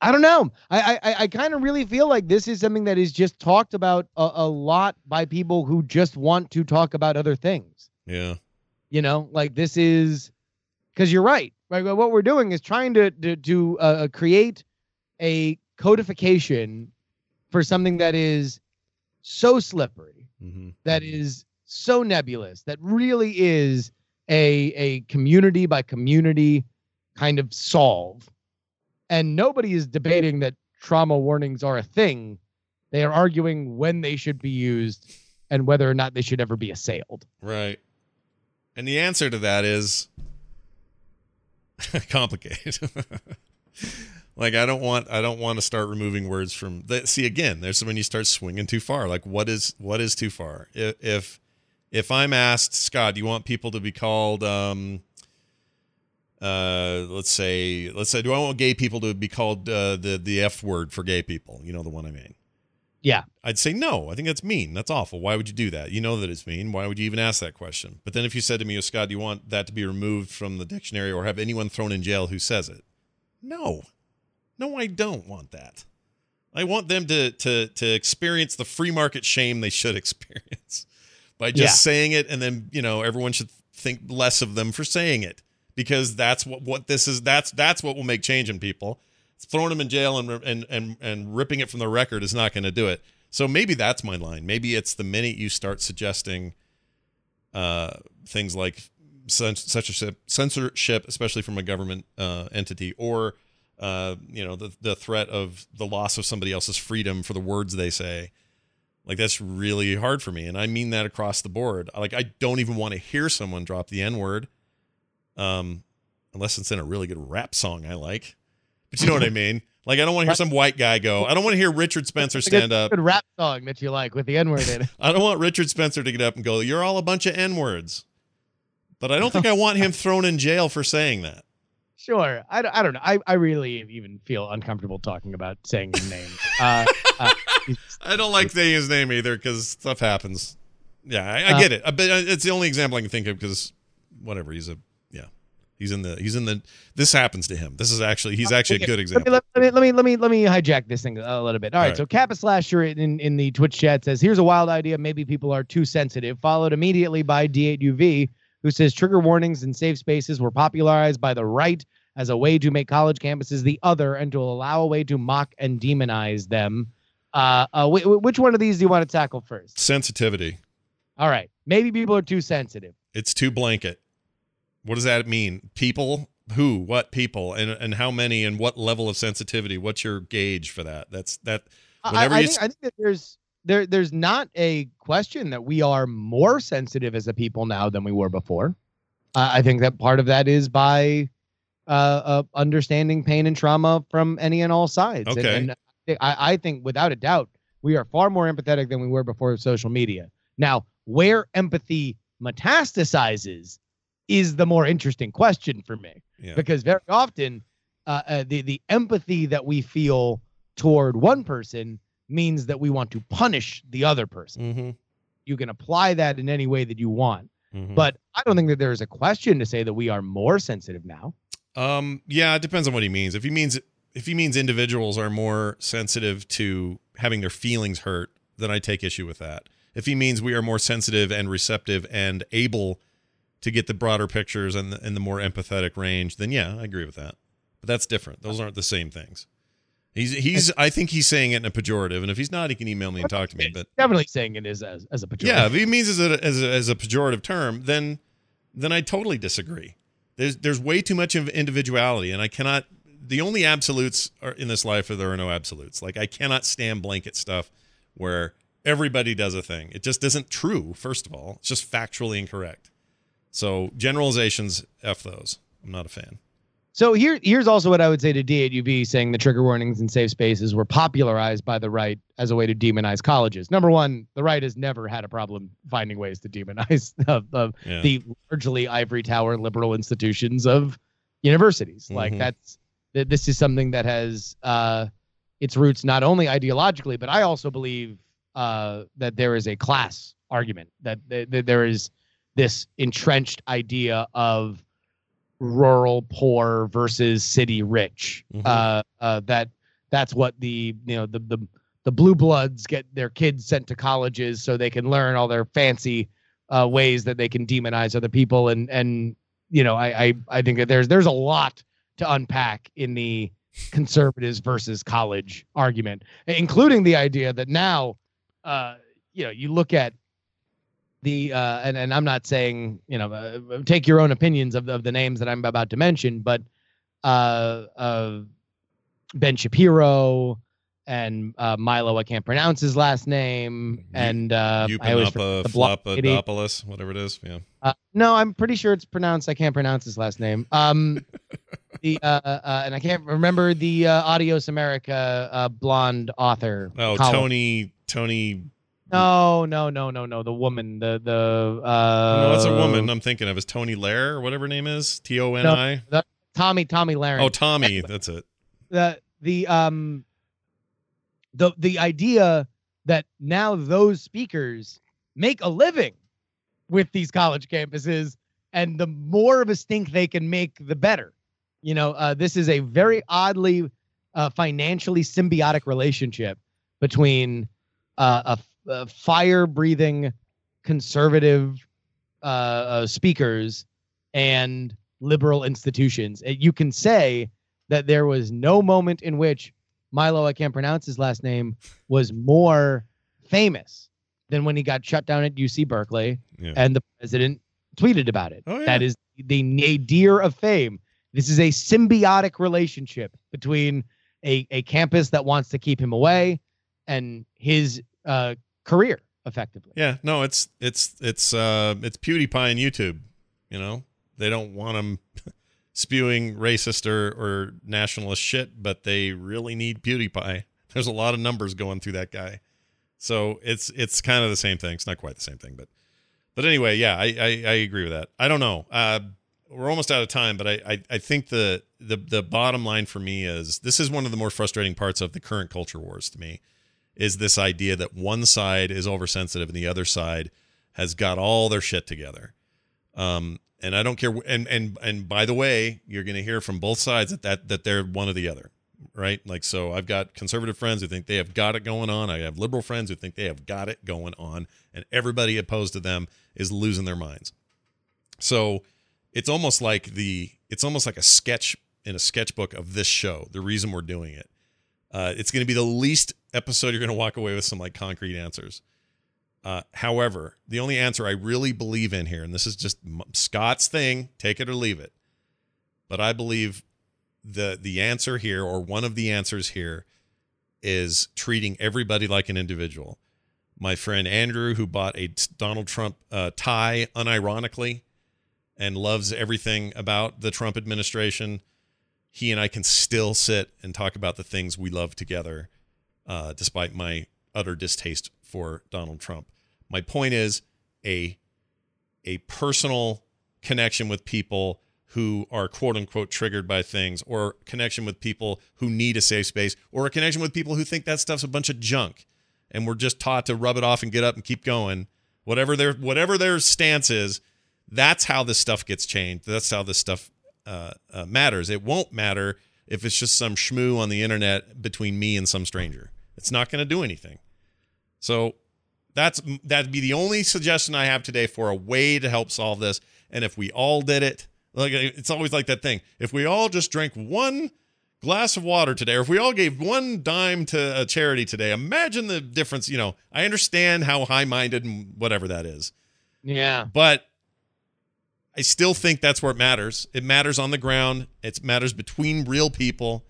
I don't know. I I, I kind of really feel like this is something that is just talked about a, a lot by people who just want to talk about other things. yeah, You know, like this is because you're right. Right. What we're doing is trying to to, to uh, create a codification for something that is so slippery, hmm that is so nebulous, that really is a a community by community kind of solve. And nobody is debating that trauma warnings are a thing. They are arguing when they should be used and whether or not they should ever be assailed. right. And the answer to that is complicated. like I don't want I don't want to start removing words from that. See again, there's when you start swinging too far. Like what is what is too far? If if, if I'm asked, Scott, do you want people to be called um uh let's say let's say do I want gay people to be called uh, the the F word for gay people? You know the one I mean. Yeah. I'd say no. I think that's mean. That's awful. Why would you do that? You know that it's mean. Why would you even ask that question? But then if you said to me, oh, Scott, do you want that to be removed from the dictionary or have anyone thrown in jail who says it? No. No, I don't want that. I want them to to to experience the free market shame they should experience by just Yeah. saying it and then, you know, everyone should think less of them for saying it because that's what what this is that's that's what will make change in people throwing them in jail and and and and ripping it from the record is not going to do it. So maybe that's my line. Maybe it's the minute you start suggesting uh, things like cens- censorship, censorship, especially from a government uh, entity, or uh, you know the the threat of the loss of somebody else's freedom for the words they say. Like that's really hard for me, and I mean that across the board. Like I don't even want to hear someone drop the N word, um, unless it's in a really good rap song I like. But you know what I mean. Like I don't want to hear some white guy go. I don't want to hear Richard Spencer It's a good- stand up. Good rap song that you like with the N word in it. I don't want Richard Spencer to get up and go, "You're all a bunch of n words," but I don't think I want him thrown in jail for saying that. Sure. I, don't- I don't know. I, I really even feel uncomfortable talking about saying his name. Uh, uh, I don't like saying his name either because stuff happens. Yeah, I, I Uh, get it, Uh, but uh, it's the only example I can think of because whatever. He's a yeah. He's in the he's in the this happens to him. This is actually he's actually a Okay, good Let example. let, me, let me let me let me hijack this thing a little bit. All right, All right. so Kappa Slasher in, in the Twitch chat says, "Here's a wild idea. Maybe people are too sensitive." Followed immediately by D8UV, who says, "Trigger warnings and safe spaces were popularized by the right as a way to make college campuses the other and to allow a way to mock and demonize them." Uh, uh, wh- which one of these do you want to tackle first? Sensitivity. All right, maybe people are too sensitive. It's too blanket. What does that mean? People? Who? What people? And and how many? And what level of sensitivity? What's your gauge for that? That's that. Whenever I, I you think, I think that there's there there's not a question that we are more sensitive as a people now than we were before. Uh, I think that part of that is by uh, uh, understanding pain and trauma from any and all sides. And- Okay. And, I, I think without a doubt we are far more empathetic than we were before social media. Now, where empathy metastasizes is the more interesting question for me Yeah. because very often uh, uh, the the empathy that we feel toward one person means that we want to punish the other person. Mm-hmm. You can apply that in any way that you want, mm-hmm. but I don't think that there is a question to say that we are more sensitive now. Um, yeah, it depends on what he means. If he means if he means individuals are more sensitive to having their feelings hurt, then I take issue with that. If he means we are more sensitive and receptive and able to get the broader pictures and the, and the more empathetic range, then yeah, I agree with that. But that's different. Those aren't the same things. He's he's I think he's saying it in a pejorative, and if he's not, he can email me and talk to me. But Definitely saying it is as, as a pejorative. yeah, if he means as a, as a as a pejorative term, then then I totally disagree. There's there's way too much of individuality, and I cannot. The only absolutes are in this life are there are no absolutes. Like I cannot stand blanket stuff where everybody does a thing. It just isn't true. First of all, it's just factually incorrect. So generalizations, f those. I'm not a fan. So here, here's also what I would say to D8UV saying the trigger warnings and safe spaces were popularized by the right as a way to demonize colleges. Number one, the right has never had a problem finding ways to demonize uh, uh, Yeah. the largely ivory tower liberal institutions of universities. Like Mhm. that's th- this is something that has uh, its roots not only ideologically, but I also believe uh, that there is a class argument that, th- that there is this entrenched idea of rural poor versus city rich. Mhm. Uh, uh, that that's what the you know the the the blue bloods get their kids sent to colleges so they can learn all their fancy uh, ways that they can demonize other people and and you know I, I I think that there's there's a lot to unpack in the conservatives versus college argument, including the idea that now uh, you know you look at the uh, and and I'm not saying you know uh, take your own opinions of of the names that I'm about to mention, but uh, uh, Ben Shapiro and uh, Milo, I can't pronounce his last name, and uh, I always the. Flopadopoulos, whatever it is. Yeah. Uh, no, I'm pretty sure it's pronounced. I can't pronounce his last name. Um, the uh, uh, and I can't remember the uh, Adios America uh, blonde author. Oh, column. Tony Tony. No, no, no, no, no. The woman. The the. Uh, no, that's a woman. I'm thinking of is Tony Lair or whatever her name is. T O N I. Tommy Tomi Lahren. Oh, Tommy. That's it. the the um the the idea that now those speakers make a living with these college campuses and the more of a stink they can make the better you know uh, this is a very oddly uh, financially symbiotic relationship between uh, a, a fire breathing conservative uh, uh, speakers and liberal institutions Uh, you can say that there was no moment in which Milo, I can't pronounce his last name, was more famous than when he got shut down at UC Berkeley Yeah. and the president tweeted about it. Oh, yeah. That is the nadir of fame. This is a symbiotic relationship between a, a campus that wants to keep him away and his uh, career, effectively. Yeah, no, it's it's it's uh it's PewDiePie and YouTube. You know, they don't want him spewing racist or or nationalist shit, but they really need PewDiePie. There's a lot of numbers going through that guy, so it's it's kind of the same thing. It's not quite the same thing, but but anyway, yeah, I I, I agree with that. I don't know. Uh, we're almost out of time, but I, I I think the the the bottom line for me is this is one of the more frustrating parts of the current culture wars to me is this idea that one side is oversensitive and the other side has got all their shit together. Um, and I don't care. And and and by the way, you're going to hear from both sides that, that that they're one or the other, right? Like so, I've got conservative friends who think they have got it going on. I have liberal friends who think they have got it going on, and everybody opposed to them is losing their minds. So it's almost like the it's almost like a sketch in a sketchbook of this show. The reason we're doing it. Uh, it's going to be the least episode you're going to walk away with some like concrete answers. Uh, however, the only answer I really believe in here, and this is just Scott's thing, take it or leave it, but I believe the the answer here, or one of the answers here, is treating everybody like an individual. My friend Andrew, who bought a Donald Trump uh, tie unironically and loves everything about the Trump administration, he and I can still sit and talk about the things we love together, uh, despite my utter distaste for Donald Trump. My point is a a personal connection with people who are quote unquote triggered by things, or connection with people who need a safe space, or a connection with people who think that stuff's a bunch of junk, and we're just taught to rub it off and get up and keep going. Whatever their whatever their stance is, that's how this stuff gets changed. That's how this stuff uh, uh, matters. It won't matter if it's just some schmoo on the internet between me and some stranger. It's not going to do anything. So that's that'd be the only suggestion I have today for a way to help solve this. And if we all did it, like it's always like that thing. If we all just drank one glass of water today, or if we all gave one dime to a charity today, imagine the difference. You know, I understand how high-minded and whatever that is, Yeah. but I still think that's where it matters. It matters on the ground. It matters between real people.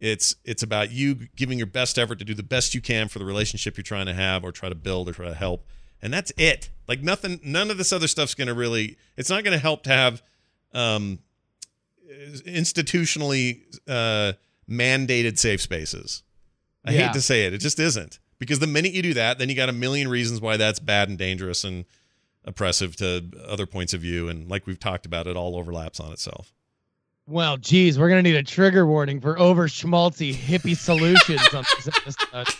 It's it's about you giving your best effort to do the best you can for the relationship you're trying to have or try to build or try to help. And that's it. Like nothing none of this other stuff's going to really it's not going to help to have um institutionally uh mandated safe spaces. I Yeah. hate to say it. It just isn't. Because the minute you do that, then you got a million reasons why that's bad and dangerous and oppressive to other points of view and like we've talked about it all overlaps on itself. Well, geez, we're gonna need a trigger warning for over schmaltzy hippie solutions on this episode.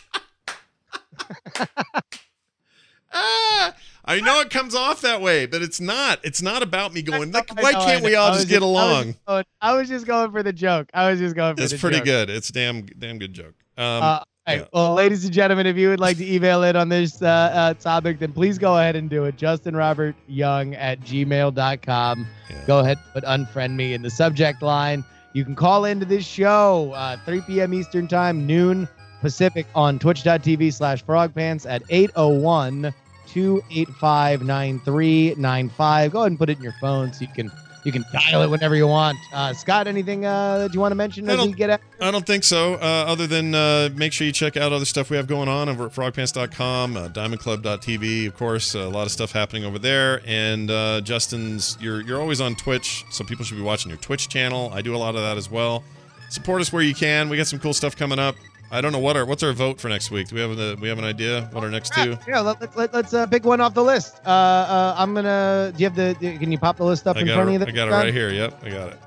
Ah, I know it comes off that way, but it's not. It's not about me going. Like, why can't we all just get along? I was just going for the joke. I was just going for the. It's pretty joke. good. It's damn damn good joke. Um, Uh, right. yeah. Well, ladies and gentlemen, if you would like to email in on this uh, uh, topic, then please go ahead and do it. Justin Robert Young at gmail.com. Yeah. Go ahead and put unfriend me in the subject line. You can call into this show uh, 3 p.m. Eastern Time, noon Pacific on twitch.tv slash frogpants at 801 285 9395. Go ahead and put it in your phone so you can you can dial it whenever you want. Uh, Scott, anything uh, that you want to mention I as we don't- get out? I don't think so. Uh, other than uh, make sure you check out other stuff we have going on over at frogpants.com, uh, diamondclub.tv, of course. a lot of stuff happening over there. And uh, Justin's, you're you're always on Twitch, so people should be watching your Twitch channel. I do a lot of that as well. Support us where you can. We got some cool stuff coming up. I don't know what our what's our vote for next week. Do we have a we have an idea what our next two? Yeah, let, let, let, let's uh, pick one off the list. Uh, uh, I'm gonna. Do you have the? Can you pop the list up I in front it, of you? I got it right here. Yep, I got it.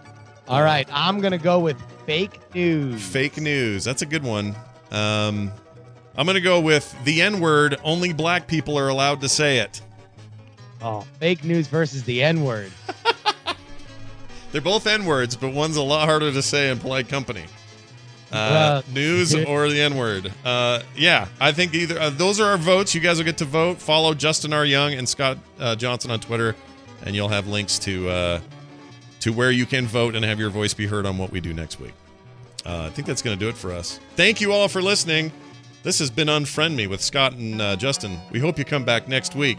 All right, I'm gonna go with fake news. Fake news. That's a good one. Um, I'm gonna go with the N word. Only black people are allowed to say it. Oh, fake news versus the N word. They're both N words, but one's a lot harder to say in polite company. Uh, news or the N word. Uh, yeah, I think either uh, those are our votes. You guys will get to vote. Follow Justin R. Young and Scott uh, Johnson on Twitter, and you'll have links to uh, to where you can vote and have your voice be heard on what we do next week. Uh, I think that's going to do it for us. Thank you all for listening. This has been Unfriend Me with Scott and uh, Justin. We hope you come back next week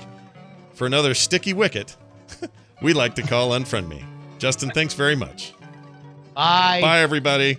for another sticky wicket we like to call Unfriend Me. Justin, thanks very much. Bye. Bye, everybody.